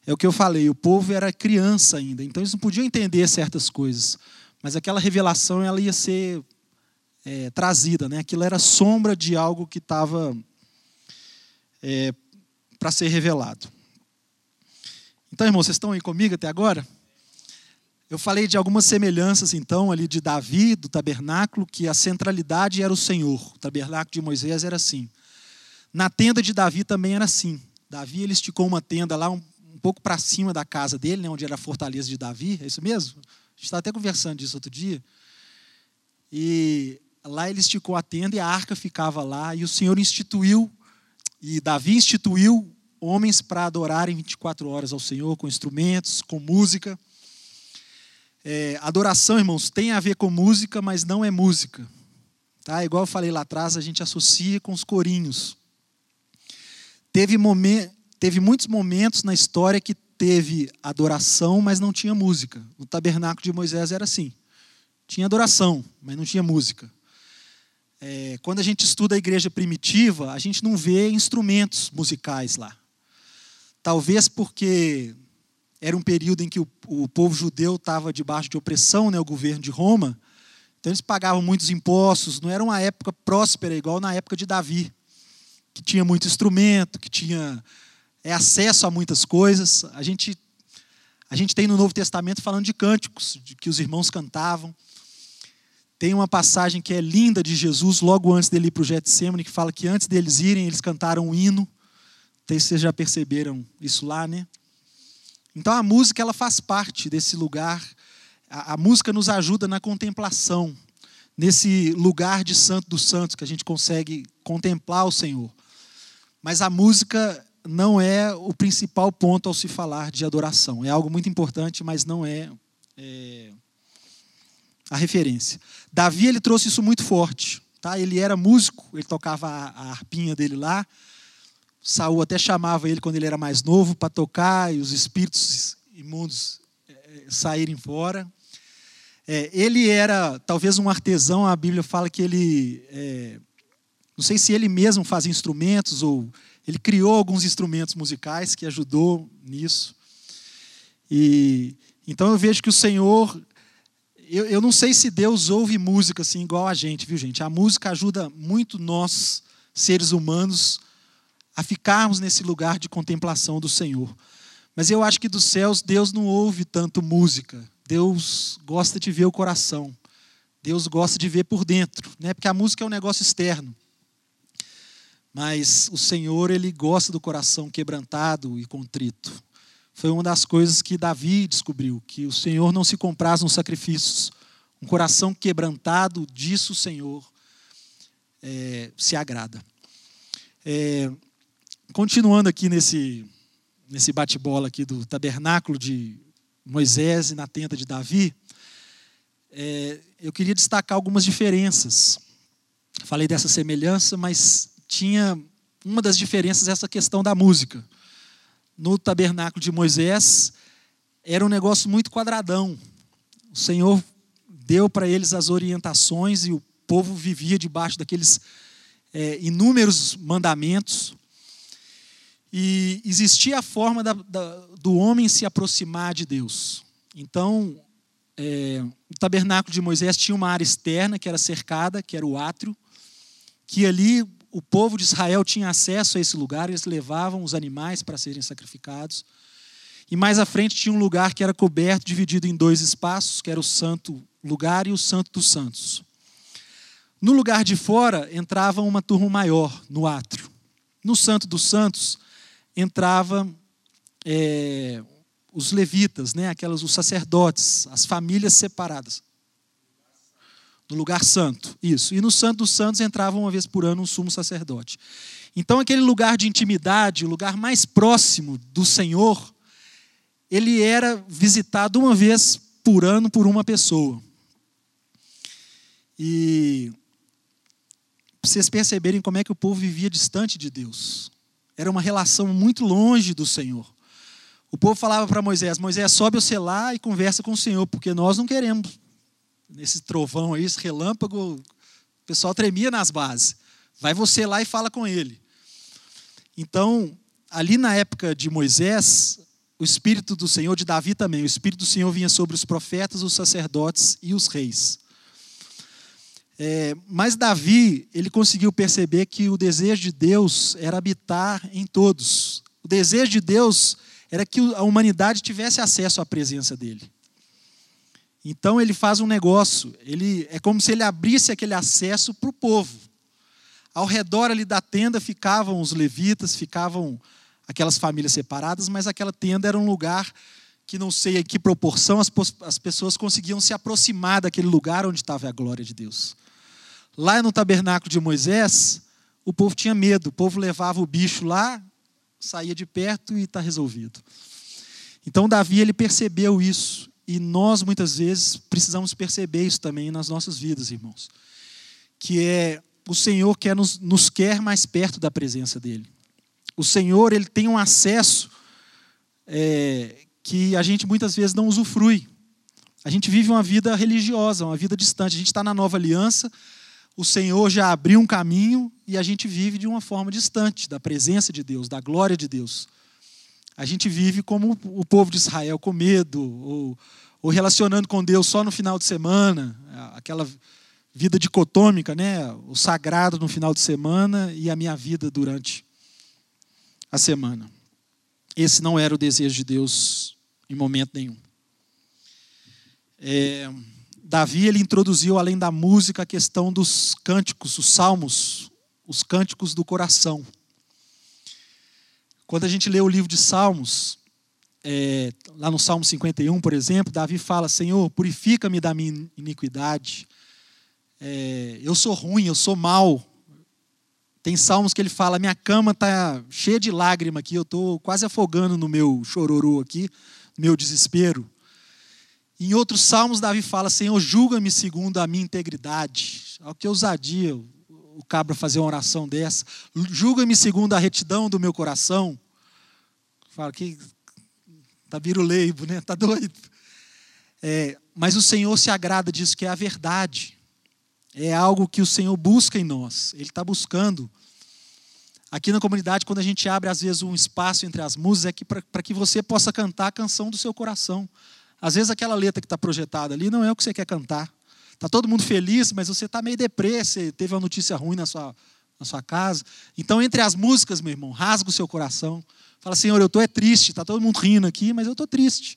É o que eu falei, o povo era criança ainda, então eles não podiam entender certas coisas. Mas aquela revelação ela ia ser é, trazida, né? aquilo era sombra de algo que estava é, para ser revelado. Então, irmãos, vocês estão aí comigo até agora? Eu falei de algumas semelhanças, então, ali de Davi, do tabernáculo, que a centralidade era o Senhor. O tabernáculo de Moisés era assim. Na tenda de Davi também era assim. Davi ele esticou uma tenda lá, um pouco para cima da casa dele, né, onde era a fortaleza de Davi, é isso mesmo? A gente estava até conversando disso outro dia. E lá ele esticou a tenda e a arca ficava lá, e o Senhor instituiu, e Davi instituiu homens para adorarem 24 horas ao Senhor, com instrumentos, com música. É, adoração, irmãos, tem a ver com música, mas não é música. Tá? Igual eu falei lá atrás, a gente associa com os corinhos. Teve momento, teve muitos momentos na história que teve adoração, mas não tinha música. O tabernáculo de Moisés era assim: tinha adoração, mas não tinha música. É, quando a gente estuda a igreja primitiva, a gente não vê instrumentos musicais lá. Talvez porque era um período em que o, o povo judeu estava debaixo de opressão, né, o governo de Roma. Então eles pagavam muitos impostos, não era uma época próspera igual na época de Davi, que tinha muito instrumento, que tinha é, acesso a muitas coisas. A gente, a gente tem no Novo Testamento falando de cânticos, de que os irmãos cantavam. Tem uma passagem que é linda de Jesus, logo antes dele ir para o Getsemane, que fala que antes deles irem, eles cantaram um hino. Não vocês já perceberam isso lá, né? Então a música ela faz parte desse lugar. A, a música nos ajuda na contemplação, nesse lugar de santo dos santos que a gente consegue contemplar o Senhor. Mas a música não é o principal ponto ao se falar de adoração. É algo muito importante, mas não é, é a referência. Davi ele trouxe isso muito forte. Tá? Ele era músico, ele tocava a, a harpinha dele lá. Saul até chamava ele quando ele era mais novo para tocar e os espíritos imundos é, saírem fora. É, ele era talvez um artesão, a Bíblia fala que ele, é, não sei se ele mesmo fazia instrumentos ou ele criou alguns instrumentos musicais que ajudou nisso. E então eu vejo que o Senhor eu, eu não sei se Deus ouve música assim igual a gente, viu, gente? A música ajuda muito nós, seres humanos, a ficarmos nesse lugar de contemplação do Senhor. Mas eu acho que dos céus Deus não ouve tanto música. Deus gosta de ver o coração. Deus gosta de ver por dentro, né? Porque a música é um negócio externo. Mas o Senhor, ele gosta do coração quebrantado e contrito foi uma das coisas que Davi descobriu, que o Senhor não se compraz nos sacrifícios. Um coração quebrantado, disso o Senhor é, se agrada. É, continuando aqui nesse, nesse bate-bola aqui do tabernáculo de Moisés e na tenda de Davi, é, eu queria destacar algumas diferenças. Falei dessa semelhança, mas tinha uma das diferenças essa questão da música no tabernáculo de Moisés era um negócio muito quadradão. O Senhor deu para eles as orientações e o povo vivia debaixo daqueles é, inúmeros mandamentos. E existia a forma da, da, do homem se aproximar de Deus. Então, é, o tabernáculo de Moisés tinha uma área externa que era cercada, que era o átrio, que ali o povo de Israel tinha acesso a esse lugar, eles levavam os animais para serem sacrificados. E mais à frente tinha um lugar que era coberto, dividido em dois espaços, que era o santo lugar e o santo dos santos. No lugar de fora entrava uma turma maior, no átrio. No santo dos santos entrava é, os levitas, né, aquelas, os sacerdotes, as famílias separadas. No lugar santo, isso. E no Santo dos Santos entrava uma vez por ano um sumo sacerdote. Então, aquele lugar de intimidade, o lugar mais próximo do Senhor, ele era visitado uma vez por ano por uma pessoa. E vocês perceberem como é que o povo vivia distante de Deus. Era uma relação muito longe do Senhor. O povo falava para Moisés: Moisés, sobe você lá e conversa com o Senhor, porque nós não queremos nesse trovão aí, esse relâmpago, o pessoal tremia nas bases. Vai você lá e fala com ele. Então, ali na época de Moisés, o Espírito do Senhor, de Davi também, o Espírito do Senhor vinha sobre os profetas, os sacerdotes e os reis. É, mas Davi, ele conseguiu perceber que o desejo de Deus era habitar em todos. O desejo de Deus era que a humanidade tivesse acesso à presença dele. Então ele faz um negócio, ele é como se ele abrisse aquele acesso para o povo. Ao redor ali da tenda ficavam os levitas, ficavam aquelas famílias separadas, mas aquela tenda era um lugar que não sei em que proporção as, as pessoas conseguiam se aproximar daquele lugar onde estava a glória de Deus. Lá no tabernáculo de Moisés, o povo tinha medo, o povo levava o bicho lá, saía de perto e está resolvido. Então Davi ele percebeu isso e nós, muitas vezes, precisamos perceber isso também nas nossas vidas, irmãos. Que é o Senhor quer nos, nos quer mais perto da presença dEle. O Senhor ele tem um acesso é, que a gente muitas vezes não usufrui. A gente vive uma vida religiosa, uma vida distante. A gente está na nova aliança, o Senhor já abriu um caminho e a gente vive de uma forma distante da presença de Deus, da glória de Deus. A gente vive como o povo de Israel, com medo, ou, ou relacionando com Deus só no final de semana, aquela vida dicotômica, né? o sagrado no final de semana e a minha vida durante a semana. Esse não era o desejo de Deus em momento nenhum. É, Davi ele introduziu, além da música, a questão dos cânticos, os salmos, os cânticos do coração. Quando a gente lê o livro de Salmos, é, lá no Salmo 51, por exemplo, Davi fala: Senhor, purifica-me da minha iniquidade. É, eu sou ruim, eu sou mau. Tem salmos que ele fala: minha cama está cheia de lágrima aqui, eu estou quase afogando no meu chororô aqui, no meu desespero. Em outros salmos, Davi fala: Senhor, julga-me segundo a minha integridade. Olha que ousadia o cabra fazer uma oração dessa. Julga-me segundo a retidão do meu coração. Fala que tá biruleibo, né? Tá doido. É, mas o Senhor se agrada disso, que é a verdade. É algo que o Senhor busca em nós. Ele está buscando. Aqui na comunidade, quando a gente abre, às vezes, um espaço entre as músicas, é que para que você possa cantar a canção do seu coração. Às vezes aquela letra que está projetada ali não é o que você quer cantar. Está todo mundo feliz, mas você está meio deprê, teve uma notícia ruim na sua, na sua casa. Então, entre as músicas, meu irmão, rasga o seu coração. Fala, Senhor, eu estou é triste, está todo mundo rindo aqui, mas eu estou triste.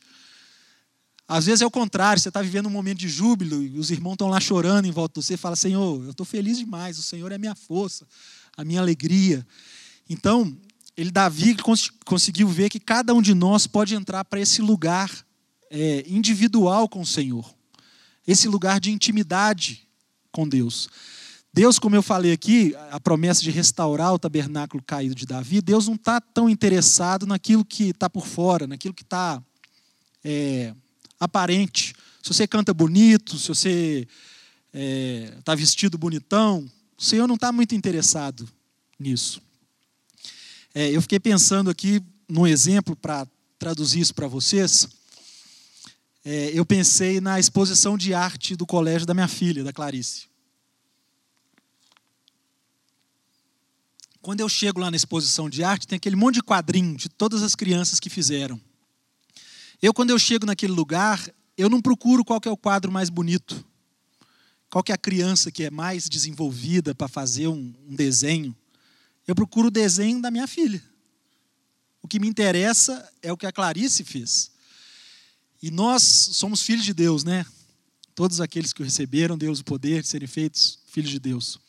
Às vezes é o contrário, você está vivendo um momento de júbilo e os irmãos estão lá chorando em volta de você. Fala, Senhor, eu estou feliz demais, o Senhor é a minha força, a minha alegria. Então, ele, Davi, conseguiu ver que cada um de nós pode entrar para esse lugar é, individual com o Senhor, esse lugar de intimidade com Deus. Deus, como eu falei aqui, a promessa de restaurar o tabernáculo caído de Davi, Deus não está tão interessado naquilo que está por fora, naquilo que está é, aparente. Se você canta bonito, se você está é, tá vestido bonitão, o Senhor não está muito interessado nisso. É, eu fiquei pensando aqui num exemplo para traduzir isso para vocês é, eu pensei na exposição de arte do colégio da minha filha, da Clarice. Quando eu chego lá na exposição de arte, tem aquele monte de quadrinho de todas as crianças que fizeram. Eu, quando eu chego naquele lugar, eu não procuro qual é o quadro mais bonito, qual é a criança que é mais desenvolvida para fazer um, um desenho. Eu procuro o desenho da minha filha. O que me interessa é o que a Clarice fez. E nós somos filhos de Deus, né? Todos aqueles que receberam Deus o poder de serem feitos filhos de Deus.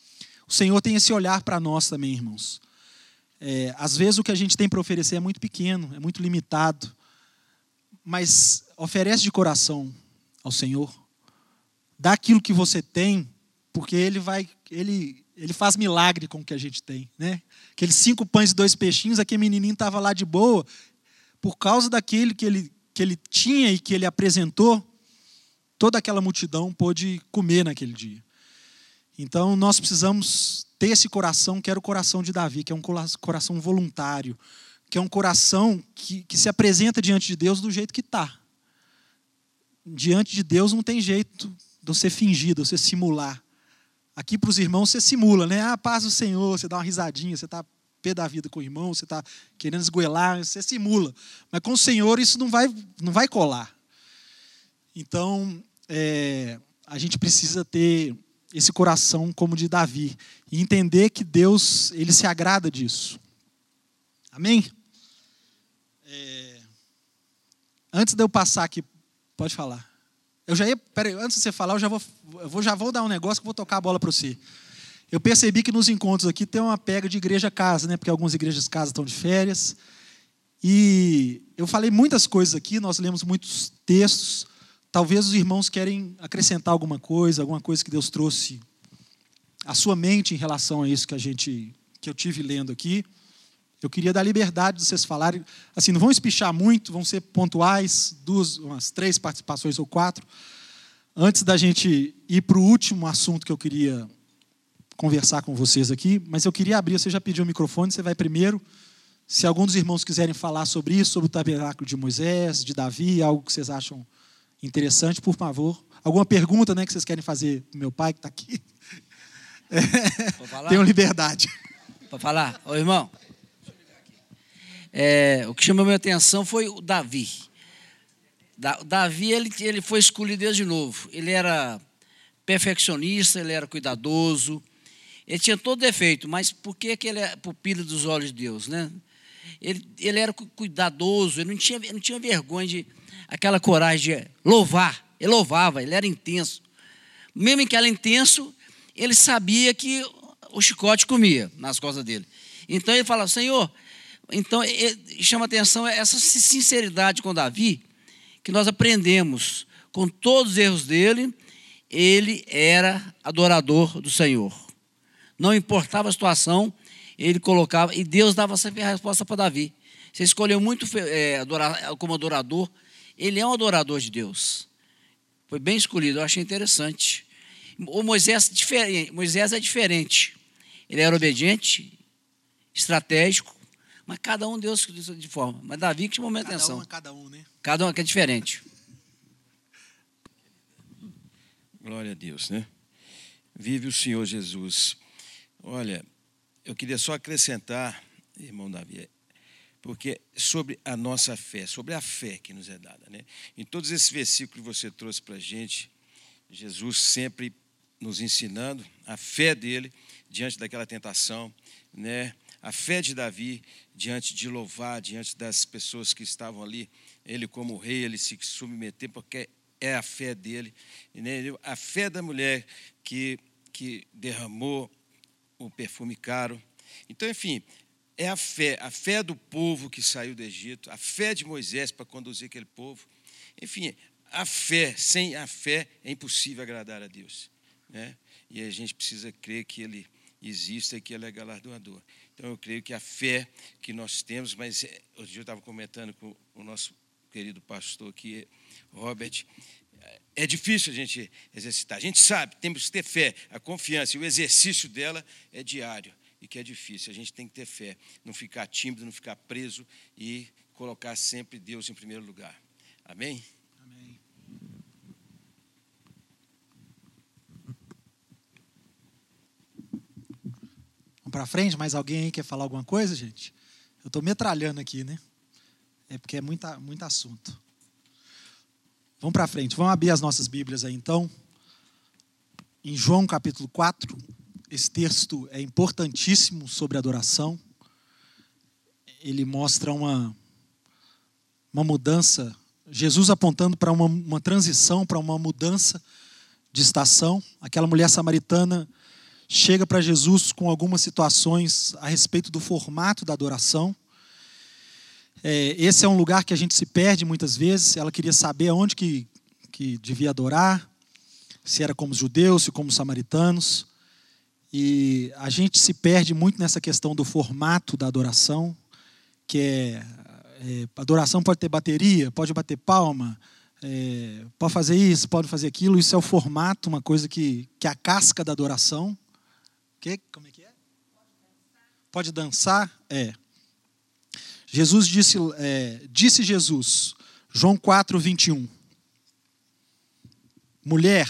O Senhor tem esse olhar para nós também, irmãos. É, às vezes o que a gente tem para oferecer é muito pequeno, é muito limitado, mas oferece de coração ao Senhor. Dá aquilo que você tem, porque Ele vai, Ele, Ele faz milagre com o que a gente tem, né? Aqueles cinco pães e dois peixinhos, aquele menininho estava lá de boa, por causa daquele que ele que ele tinha e que ele apresentou, toda aquela multidão pôde comer naquele dia. Então nós precisamos ter esse coração que era o coração de Davi, que é um coração voluntário, que é um coração que, que se apresenta diante de Deus do jeito que está. Diante de Deus não tem jeito de você fingir, de você simular. Aqui para os irmãos você simula, né? Ah, paz do Senhor, você dá uma risadinha, você está pé da vida com o irmão, você está querendo esgoelar, você simula. Mas com o Senhor isso não vai, não vai colar. Então, é, a gente precisa ter esse coração como de Davi e entender que Deus ele se agrada disso. Amém? É, antes de eu passar aqui, pode falar. Eu já ia, peraí, antes de você falar, eu já vou, eu vou, já vou dar um negócio que vou tocar a bola para você. Eu percebi que nos encontros aqui tem uma pega de igreja-casa, né? Porque algumas igrejas-casa estão de férias. E eu falei muitas coisas aqui, nós lemos muitos textos. Talvez os irmãos querem acrescentar alguma coisa, alguma coisa que Deus trouxe à sua mente em relação a isso que a gente que eu tive lendo aqui. Eu queria dar liberdade de vocês falarem. Assim, não vão espichar muito, vão ser pontuais, duas, umas três participações ou quatro. Antes da gente ir para o último assunto que eu queria conversar com vocês aqui, mas eu queria abrir, você já pediu o microfone, você vai primeiro. Se algum dos irmãos quiserem falar sobre isso, sobre o tabernáculo de Moisés, de Davi, algo que vocês acham interessante, por favor. Alguma pergunta né, que vocês querem fazer para meu pai que está aqui? É, tenham liberdade. Para falar? Ô irmão. é, o que chamou minha atenção foi o Davi. Da, Davi ele, ele foi escolhido desde novo. Ele era perfeccionista, ele era cuidadoso, ele tinha todo defeito, mas por que, que ele é pupila dos olhos de Deus, né? Ele, ele era cuidadoso, ele não tinha, ele não tinha vergonha de aquela coragem de louvar. Ele louvava, ele era intenso. Mesmo que era intenso, ele sabia que o chicote comia nas costas dele. Então ele fala, Senhor, então chama atenção essa sinceridade com Davi, que nós aprendemos com todos os erros dele, ele era adorador do Senhor. Não importava a situação, ele colocava, e Deus dava sempre a resposta para Davi. Você escolheu muito é, adorar, como adorador, ele é um adorador de Deus. Foi bem escolhido, eu achei interessante. O Moisés, Moisés é diferente. Ele era obediente, estratégico, mas cada um Deus de forma. Mas Davi que chamou minha cada atenção. Um é cada um, né? Cada um é, é diferente. Glória a Deus, né? Vive o Senhor Jesus. Olha, eu queria só acrescentar, irmão Davi, porque sobre a nossa fé, sobre a fé que nos é dada. Né? Em todos esses versículos que você trouxe para a gente, Jesus sempre nos ensinando a fé dele diante daquela tentação, né? a fé de Davi diante de louvar, diante das pessoas que estavam ali, ele como rei, ele se submeter, porque é a fé dele, né? a fé da mulher que, que derramou o perfume caro. Então, enfim, é a fé, a fé do povo que saiu do Egito, a fé de Moisés para conduzir aquele povo. Enfim, a fé, sem a fé é impossível agradar a Deus. Né? E a gente precisa crer que Ele existe e que Ele é galardoador. Então eu creio que a fé que nós temos, mas é, hoje eu estava comentando com o nosso querido pastor aqui, Robert, é difícil a gente exercitar. A gente sabe, temos que ter fé, a confiança, e o exercício dela é diário e que é difícil. A gente tem que ter fé, não ficar tímido, não ficar preso e colocar sempre Deus em primeiro lugar. Amém? Amém. Vamos para frente? Mais alguém aí quer falar alguma coisa, gente? Eu estou metralhando aqui, né? É porque é muita, muito assunto. Vamos para frente. Vamos abrir as nossas Bíblias aí, então. Em João capítulo 4. Esse texto é importantíssimo sobre adoração. Ele mostra uma, uma mudança, Jesus apontando para uma, uma transição, para uma mudança de estação. Aquela mulher samaritana chega para Jesus com algumas situações a respeito do formato da adoração. É, esse é um lugar que a gente se perde muitas vezes. Ela queria saber aonde que, que devia adorar, se era como os judeus, se como os samaritanos. E a gente se perde muito nessa questão do formato da adoração, que é, é adoração pode ter bateria, pode bater palma, é, pode fazer isso, pode fazer aquilo. Isso é o formato, uma coisa que, que é a casca da adoração. Que, como é que é? Pode dançar? É. Jesus disse, é, disse Jesus, João 4, 21. Mulher,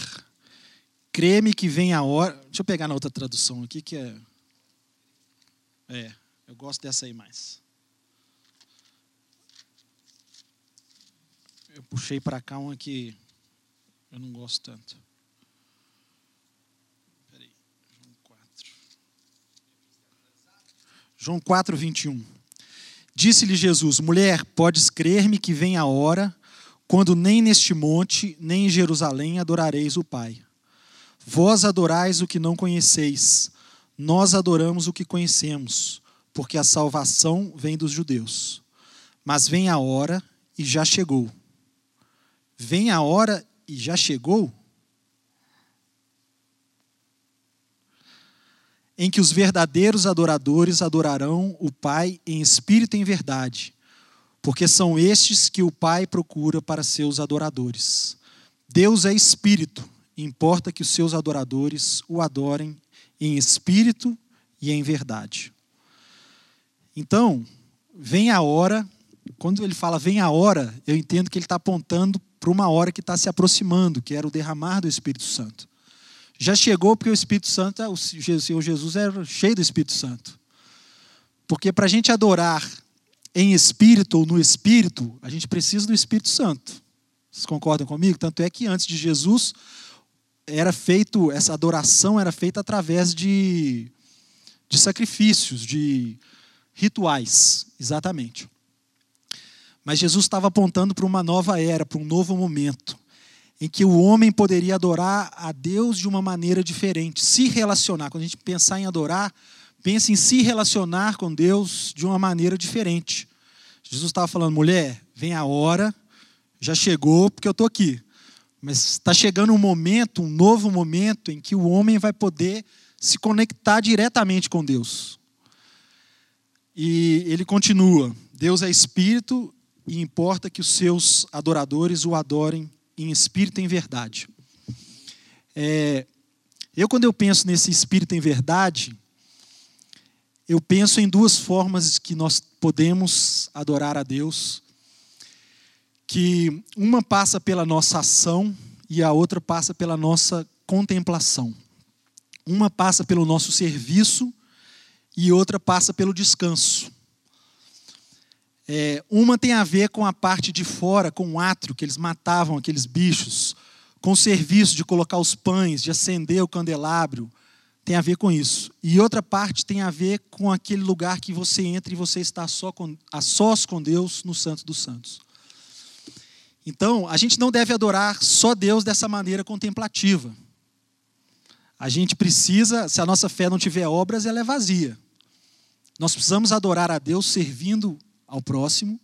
Creme que vem a hora. Deixa eu pegar na outra tradução aqui que é. É, eu gosto dessa aí mais. Eu puxei para cá uma que eu não gosto tanto. Peraí, João 4. João 4, 21. Disse-lhe Jesus: Mulher, podes crer-me que vem a hora, quando nem neste monte, nem em Jerusalém adorareis o Pai. Vós adorais o que não conheceis, nós adoramos o que conhecemos, porque a salvação vem dos judeus. Mas vem a hora e já chegou. Vem a hora e já chegou? Em que os verdadeiros adoradores adorarão o Pai em espírito e em verdade, porque são estes que o Pai procura para seus adoradores. Deus é espírito importa que os seus adoradores o adorem em espírito e em verdade. Então, vem a hora, quando ele fala vem a hora, eu entendo que ele está apontando para uma hora que está se aproximando, que era o derramar do Espírito Santo. Já chegou porque o Espírito Santo, o Senhor Jesus era cheio do Espírito Santo. Porque para a gente adorar em espírito ou no espírito, a gente precisa do Espírito Santo. Vocês concordam comigo? Tanto é que antes de Jesus era feito essa adoração era feita através de, de sacrifícios, de rituais, exatamente. Mas Jesus estava apontando para uma nova era, para um novo momento, em que o homem poderia adorar a Deus de uma maneira diferente, se relacionar. Quando a gente pensar em adorar, pense em se relacionar com Deus de uma maneira diferente. Jesus estava falando, mulher, vem a hora, já chegou, porque eu estou aqui. Mas está chegando um momento, um novo momento, em que o homem vai poder se conectar diretamente com Deus. E ele continua: Deus é espírito e importa que os seus adoradores o adorem em espírito e em verdade. É, eu, quando eu penso nesse espírito em verdade, eu penso em duas formas que nós podemos adorar a Deus, que uma passa pela nossa ação e a outra passa pela nossa contemplação. Uma passa pelo nosso serviço e outra passa pelo descanso. É, uma tem a ver com a parte de fora, com o átrio, que eles matavam aqueles bichos, com o serviço de colocar os pães, de acender o candelabro, tem a ver com isso. E outra parte tem a ver com aquele lugar que você entra e você está só com, a sós com Deus no Santo dos Santos. Então, a gente não deve adorar só Deus dessa maneira contemplativa. A gente precisa, se a nossa fé não tiver obras, ela é vazia. Nós precisamos adorar a Deus servindo ao próximo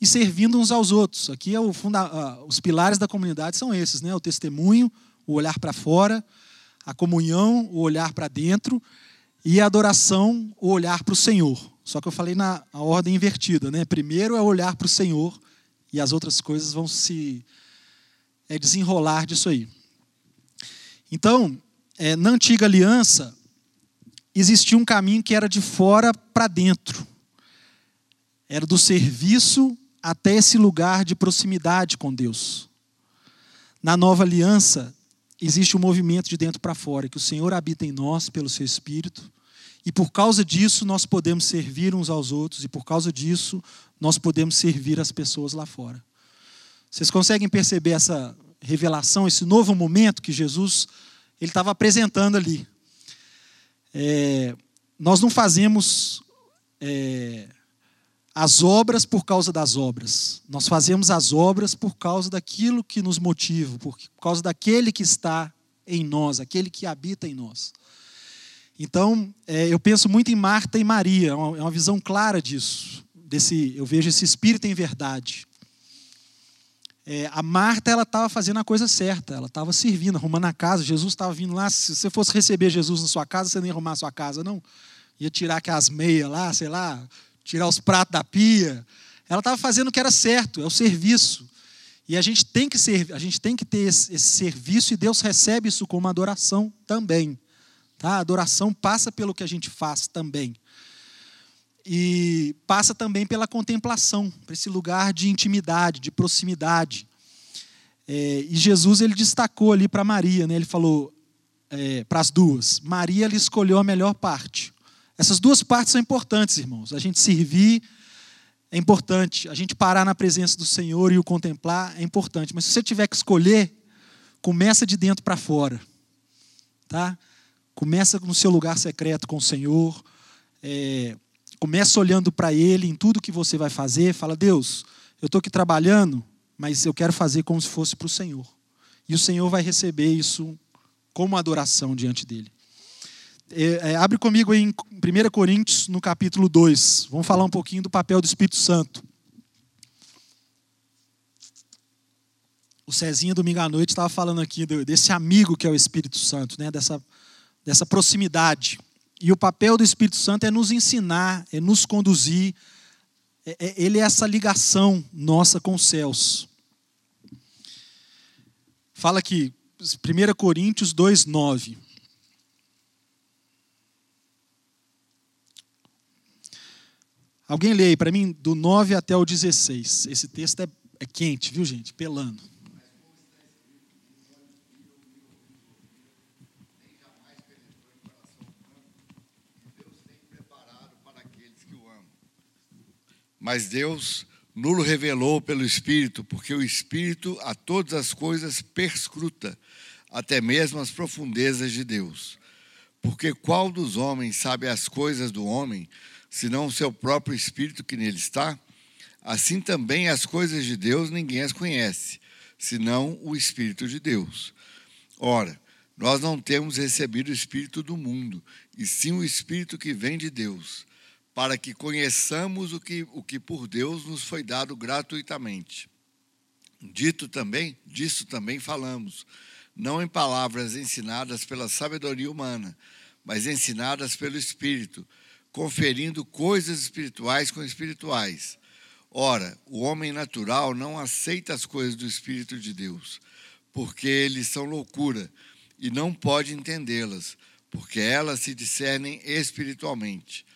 e servindo uns aos outros. Aqui é funda, os pilares da comunidade são esses, né? O testemunho, o olhar para fora, a comunhão, o olhar para dentro e a adoração, o olhar para o Senhor. Só que eu falei na ordem invertida, né? Primeiro é olhar para o Senhor e as outras coisas vão se é, desenrolar disso aí. Então, é, na antiga aliança, existia um caminho que era de fora para dentro. Era do serviço até esse lugar de proximidade com Deus. Na nova aliança, existe um movimento de dentro para fora, que o Senhor habita em nós pelo seu Espírito, e por causa disso nós podemos servir uns aos outros, e por causa disso nós podemos servir as pessoas lá fora. Vocês conseguem perceber essa revelação, esse novo momento que Jesus ele estava apresentando ali? É, nós não fazemos é, as obras por causa das obras. Nós fazemos as obras por causa daquilo que nos motiva, por causa daquele que está em nós, aquele que habita em nós. Então, é, eu penso muito em Marta e Maria, é uma, é uma visão clara disso. Desse, eu vejo esse espírito em verdade. É, a Marta ela estava fazendo a coisa certa, ela estava servindo, arrumando a casa. Jesus estava vindo lá. Se você fosse receber Jesus na sua casa, você não ia arrumar a sua casa, não. Ia tirar aquelas meias lá, sei lá, tirar os pratos da pia. Ela estava fazendo o que era certo, é o serviço. E a gente tem que ser, a gente tem que ter esse, esse serviço e Deus recebe isso como adoração também. Tá? A adoração passa pelo que a gente faz também. E passa também pela contemplação, para esse lugar de intimidade, de proximidade. É, e Jesus ele destacou ali para Maria, né? ele falou é, para as duas: Maria ele escolheu a melhor parte. Essas duas partes são importantes, irmãos. A gente servir é importante, a gente parar na presença do Senhor e o contemplar é importante. Mas se você tiver que escolher, começa de dentro para fora, tá? Começa no seu lugar secreto com o Senhor. É, começa olhando para Ele em tudo que você vai fazer. Fala, Deus, eu estou aqui trabalhando, mas eu quero fazer como se fosse para o Senhor. E o Senhor vai receber isso como adoração diante dele. É, abre comigo em 1 Coríntios, no capítulo 2. Vamos falar um pouquinho do papel do Espírito Santo. O Cezinha, domingo à noite, estava falando aqui desse amigo que é o Espírito Santo, né? dessa dessa proximidade. E o papel do Espírito Santo é nos ensinar, é nos conduzir. É, é, ele é essa ligação nossa com os céus. Fala aqui, 1 Coríntios 2, Alguém lê aí para mim do 9 até o 16. Esse texto é, é quente, viu, gente? Pelando. Mas Deus nulo revelou pelo Espírito, porque o Espírito a todas as coisas perscruta, até mesmo as profundezas de Deus. Porque qual dos homens sabe as coisas do homem, senão o seu próprio Espírito que nele está? Assim também as coisas de Deus ninguém as conhece, senão o Espírito de Deus. Ora, nós não temos recebido o Espírito do mundo, e sim o Espírito que vem de Deus para que conheçamos o que, o que por Deus nos foi dado gratuitamente. Dito também, disso também falamos, não em palavras ensinadas pela sabedoria humana, mas ensinadas pelo Espírito, conferindo coisas espirituais com espirituais. Ora, o homem natural não aceita as coisas do Espírito de Deus, porque eles são loucura, e não pode entendê-las, porque elas se discernem espiritualmente.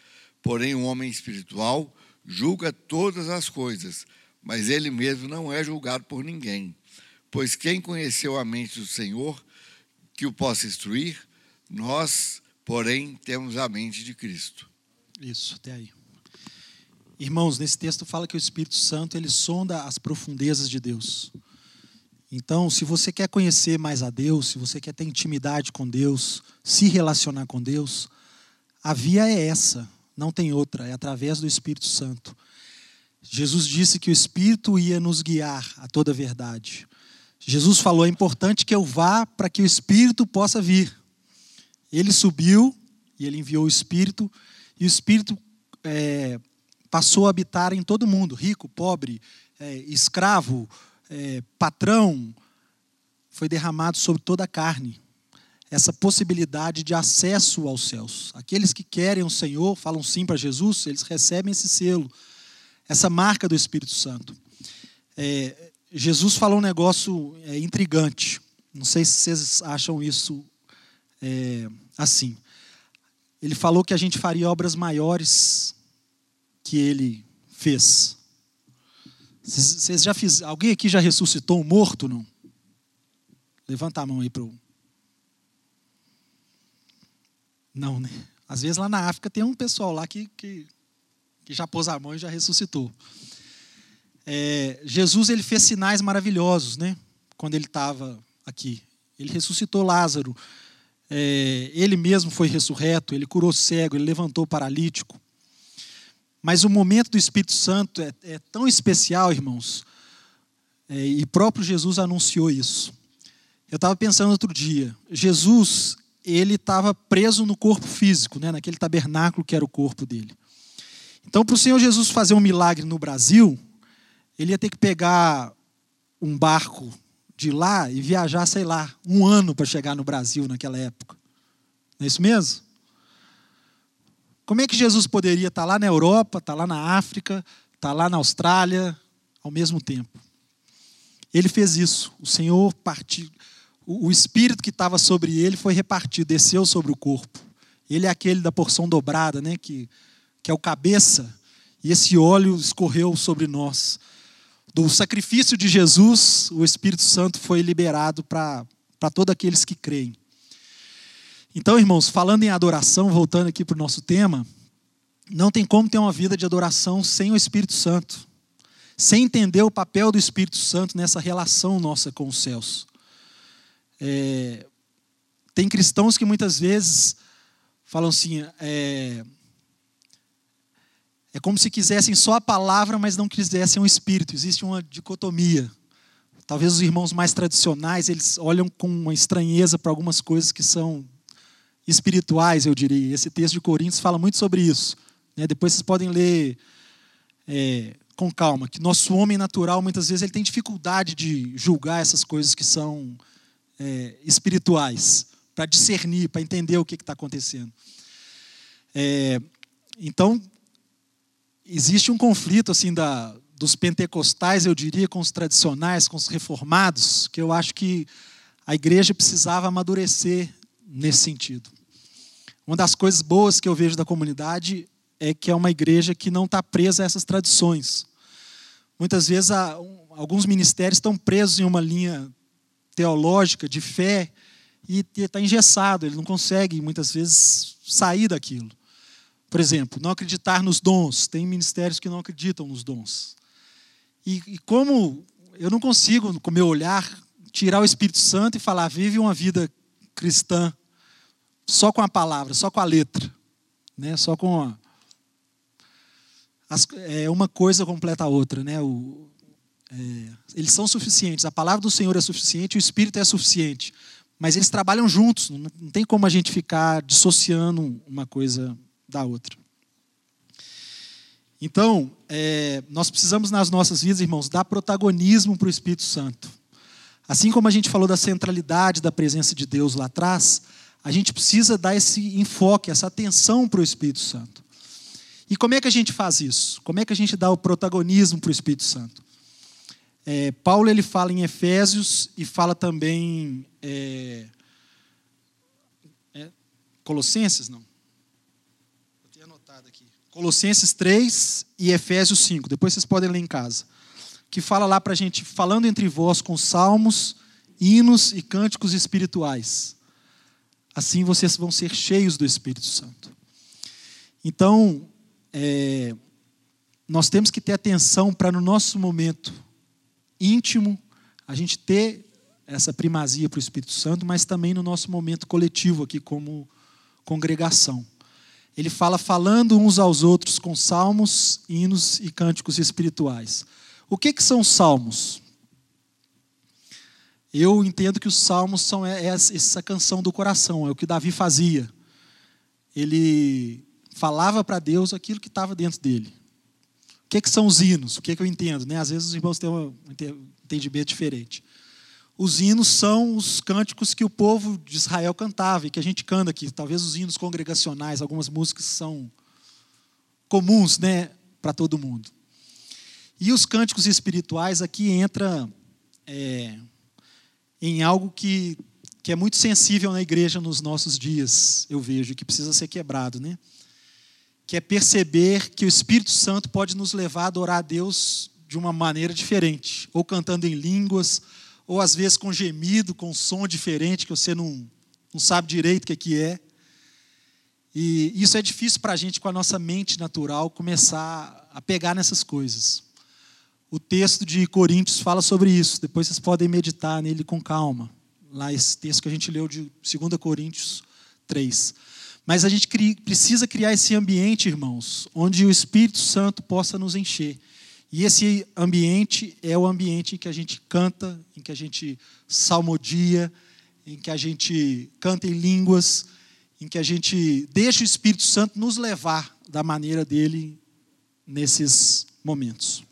Porém, o homem espiritual julga todas as coisas, mas ele mesmo não é julgado por ninguém. Pois quem conheceu a mente do Senhor, que o possa instruir, nós, porém, temos a mente de Cristo. Isso, até aí. Irmãos, nesse texto fala que o Espírito Santo ele sonda as profundezas de Deus. Então, se você quer conhecer mais a Deus, se você quer ter intimidade com Deus, se relacionar com Deus, a via é essa não tem outra, é através do Espírito Santo. Jesus disse que o Espírito ia nos guiar a toda a verdade. Jesus falou: é importante que eu vá para que o Espírito possa vir. Ele subiu e ele enviou o Espírito, e o Espírito é, passou a habitar em todo mundo rico, pobre, é, escravo, é, patrão. Foi derramado sobre toda a carne essa possibilidade de acesso aos céus. Aqueles que querem o Senhor, falam sim para Jesus, eles recebem esse selo, essa marca do Espírito Santo. É, Jesus falou um negócio é, intrigante. Não sei se vocês acham isso é, assim. Ele falou que a gente faria obras maiores que ele fez. Vocês já fiz? Alguém aqui já ressuscitou um morto, não? Levanta a mão aí para o Não, né? Às vezes lá na África tem um pessoal lá que, que, que já pôs a mão e já ressuscitou. É, Jesus ele fez sinais maravilhosos, né? Quando ele estava aqui, ele ressuscitou Lázaro. É, ele mesmo foi ressurreto. Ele curou cego. Ele levantou paralítico. Mas o momento do Espírito Santo é, é tão especial, irmãos. É, e próprio Jesus anunciou isso. Eu estava pensando outro dia. Jesus ele estava preso no corpo físico, né, naquele tabernáculo que era o corpo dele. Então, para o Senhor Jesus fazer um milagre no Brasil, ele ia ter que pegar um barco de lá e viajar, sei lá, um ano para chegar no Brasil naquela época. Não é isso mesmo? Como é que Jesus poderia estar tá lá na Europa, estar tá lá na África, estar tá lá na Austrália ao mesmo tempo? Ele fez isso. O Senhor partiu, o, espírito que estava sobre ele foi repartido, desceu sobre o corpo. Ele é aquele da porção dobrada, né, que, que é o cabeça, e esse óleo escorreu sobre nós. Do sacrifício de Jesus, o Espírito Santo foi liberado para todos aqueles que creem. Então, irmãos, falando em adoração, voltando aqui para o nosso tema, não tem como ter uma vida de adoração sem o Espírito Santo, sem entender o papel do Espírito Santo nessa relação nossa com os céus. É, tem cristãos que muitas vezes falam assim: é, é como se quisessem só a palavra, mas não quisessem o espírito. Existe uma dicotomia. Talvez os irmãos mais tradicionais eles olham com uma estranheza para algumas coisas que são espirituais, eu diria. Esse texto de Coríntios fala muito sobre isso. Né? Depois vocês podem ler é, com calma. Que nosso homem natural muitas vezes ele tem dificuldade de julgar essas coisas que são é, espirituais, para discernir, para entender o que está acontecendo. É, então, existe um conflito assim da, dos pentecostais, eu diria, com os tradicionais, com os reformados, que eu acho que a igreja precisava amadurecer nesse sentido. Uma das coisas boas que eu vejo da comunidade é que é uma igreja que não está presa a essas tradições. Muitas vezes alguns ministérios estão presos em uma linha teológica, de fé, e está engessado, ele não consegue muitas vezes sair daquilo. Por exemplo, não acreditar nos dons. Tem ministérios que não acreditam nos dons. E, e como eu não consigo, com o meu olhar, tirar o Espírito Santo e falar, vive uma vida cristã só com a palavra, só com a letra, né? só com a, as, é, uma coisa completa a outra. Né? O, é, eles são suficientes, a palavra do Senhor é suficiente, o Espírito é suficiente, mas eles trabalham juntos, não, não tem como a gente ficar dissociando uma coisa da outra. Então, é, nós precisamos nas nossas vidas, irmãos, dar protagonismo para o Espírito Santo. Assim como a gente falou da centralidade da presença de Deus lá atrás, a gente precisa dar esse enfoque, essa atenção para o Espírito Santo. E como é que a gente faz isso? Como é que a gente dá o protagonismo para o Espírito Santo? É, Paulo ele fala em Efésios e fala também é, é, Colossenses, não? Eu tenho anotado aqui. Colossenses 3 e Efésios 5. Depois vocês podem ler em casa. Que fala lá para a gente, falando entre vós com salmos, hinos e cânticos espirituais. Assim vocês vão ser cheios do Espírito Santo. Então, é, nós temos que ter atenção para no nosso momento íntimo, a gente ter essa primazia para o Espírito Santo, mas também no nosso momento coletivo aqui como congregação. Ele fala falando uns aos outros com salmos, hinos e cânticos espirituais. O que, que são salmos? Eu entendo que os salmos são é, é essa canção do coração, é o que Davi fazia. Ele falava para Deus aquilo que estava dentro dele. O que, que são os hinos? O que, que eu entendo? Né? Às vezes os irmãos têm um entendimento diferente. Os hinos são os cânticos que o povo de Israel cantava e que a gente canta aqui. Talvez os hinos congregacionais, algumas músicas são comuns né, para todo mundo. E os cânticos espirituais aqui entra é, em algo que, que é muito sensível na igreja nos nossos dias, eu vejo, que precisa ser quebrado, né? que é perceber que o Espírito Santo pode nos levar a adorar a Deus de uma maneira diferente, ou cantando em línguas, ou às vezes com gemido, com som diferente que você não, não sabe direito o que, é que é. E isso é difícil para a gente, com a nossa mente natural, começar a pegar nessas coisas. O texto de Coríntios fala sobre isso, depois vocês podem meditar nele com calma. Lá, esse texto que a gente leu de 2 Coríntios 3. Mas a gente precisa criar esse ambiente, irmãos, onde o Espírito Santo possa nos encher. E esse ambiente é o ambiente em que a gente canta, em que a gente salmodia, em que a gente canta em línguas, em que a gente deixa o Espírito Santo nos levar da maneira dele nesses momentos.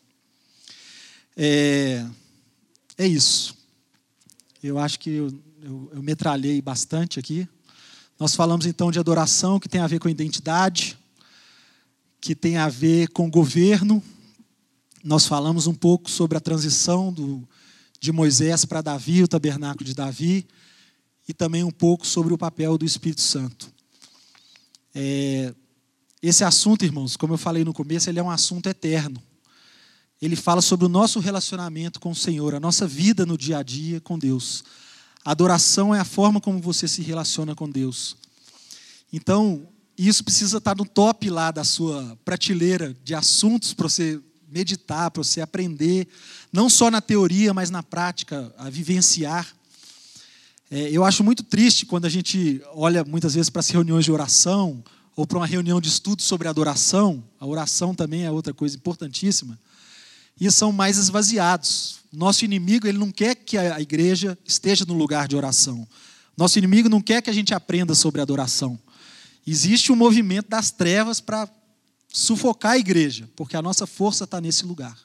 É, é isso. Eu acho que eu, eu, eu metralhei bastante aqui. Nós falamos então de adoração, que tem a ver com identidade, que tem a ver com governo. Nós falamos um pouco sobre a transição do, de Moisés para Davi, o tabernáculo de Davi, e também um pouco sobre o papel do Espírito Santo. É, esse assunto, irmãos, como eu falei no começo, ele é um assunto eterno. Ele fala sobre o nosso relacionamento com o Senhor, a nossa vida no dia a dia com Deus. A adoração é a forma como você se relaciona com Deus. Então, isso precisa estar no top lá da sua prateleira de assuntos para você meditar, para você aprender, não só na teoria, mas na prática, a vivenciar. É, eu acho muito triste quando a gente olha muitas vezes para as reuniões de oração ou para uma reunião de estudo sobre adoração. A oração também é outra coisa importantíssima e são mais esvaziados. Nosso inimigo ele não quer que a igreja esteja no lugar de oração. Nosso inimigo não quer que a gente aprenda sobre adoração. Existe um movimento das trevas para sufocar a igreja, porque a nossa força está nesse lugar.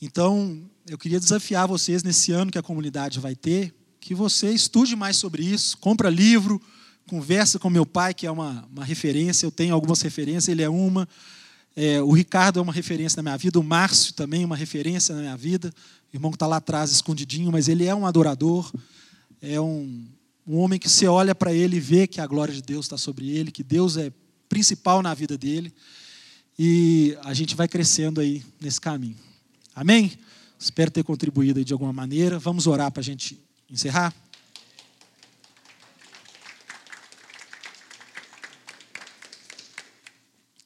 Então, eu queria desafiar vocês nesse ano que a comunidade vai ter, que você estude mais sobre isso, compra livro, conversa com meu pai, que é uma, uma referência, eu tenho algumas referências, ele é uma. É, o Ricardo é uma referência na minha vida, o Márcio também é uma referência na minha vida, o irmão que está lá atrás escondidinho, mas ele é um adorador, é um, um homem que você olha para ele e vê que a glória de Deus está sobre ele, que Deus é principal na vida dele, e a gente vai crescendo aí nesse caminho. Amém? Espero ter contribuído de alguma maneira. Vamos orar para a gente encerrar?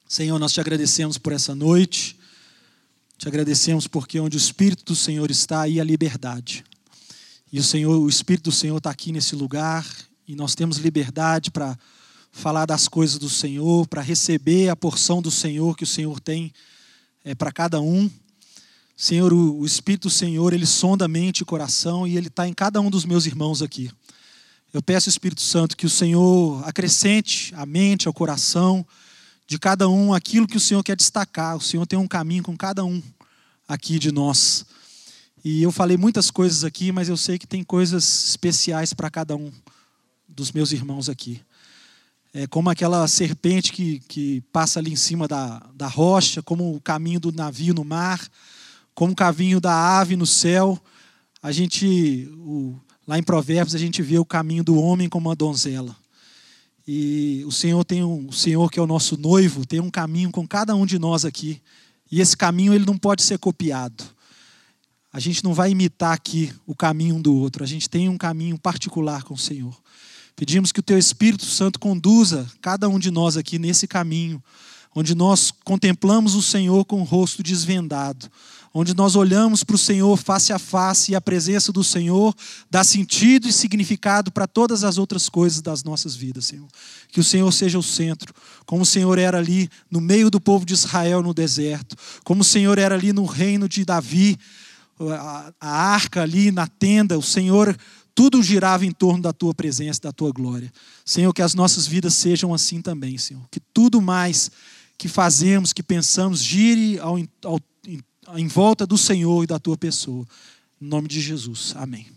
Senhor, nós te agradecemos por essa noite. Te agradecemos porque onde o Espírito do Senhor está, aí a liberdade. E o Senhor, o Espírito do Senhor está aqui nesse lugar e nós temos liberdade para falar das coisas do Senhor, para receber a porção do Senhor que o Senhor tem é, para cada um. Senhor, o, o Espírito do Senhor, ele sonda mente e coração e ele está em cada um dos meus irmãos aqui. Eu peço, Espírito Santo, que o Senhor acrescente a mente, ao coração de cada um aquilo que o Senhor quer destacar. O Senhor tem um caminho com cada um aqui de nós. E eu falei muitas coisas aqui, mas eu sei que tem coisas especiais para cada um dos meus irmãos aqui. É como aquela serpente que, que passa ali em cima da, da rocha, como o caminho do navio no mar, como o caminho da ave no céu. A gente, o, lá em Provérbios, a gente vê o caminho do homem como uma donzela. E o Senhor tem um, o Senhor que é o nosso noivo, tem um caminho com cada um de nós aqui. E esse caminho ele não pode ser copiado. A gente não vai imitar aqui o caminho um do outro. A gente tem um caminho particular com o Senhor. Pedimos que o teu Espírito Santo conduza cada um de nós aqui nesse caminho, onde nós contemplamos o Senhor com o rosto desvendado, onde nós olhamos para o Senhor face a face e a presença do Senhor dá sentido e significado para todas as outras coisas das nossas vidas, Senhor. Que o Senhor seja o centro, como o Senhor era ali no meio do povo de Israel no deserto, como o Senhor era ali no reino de Davi, a, arca ali na tenda, o Senhor tudo girava em torno da tua presença, da tua glória. Senhor, que as nossas vidas sejam assim também, Senhor. Que tudo mais que fazemos, que pensamos, gire ao, ao em volta do Senhor e da tua pessoa. Em nome de Jesus. Amém.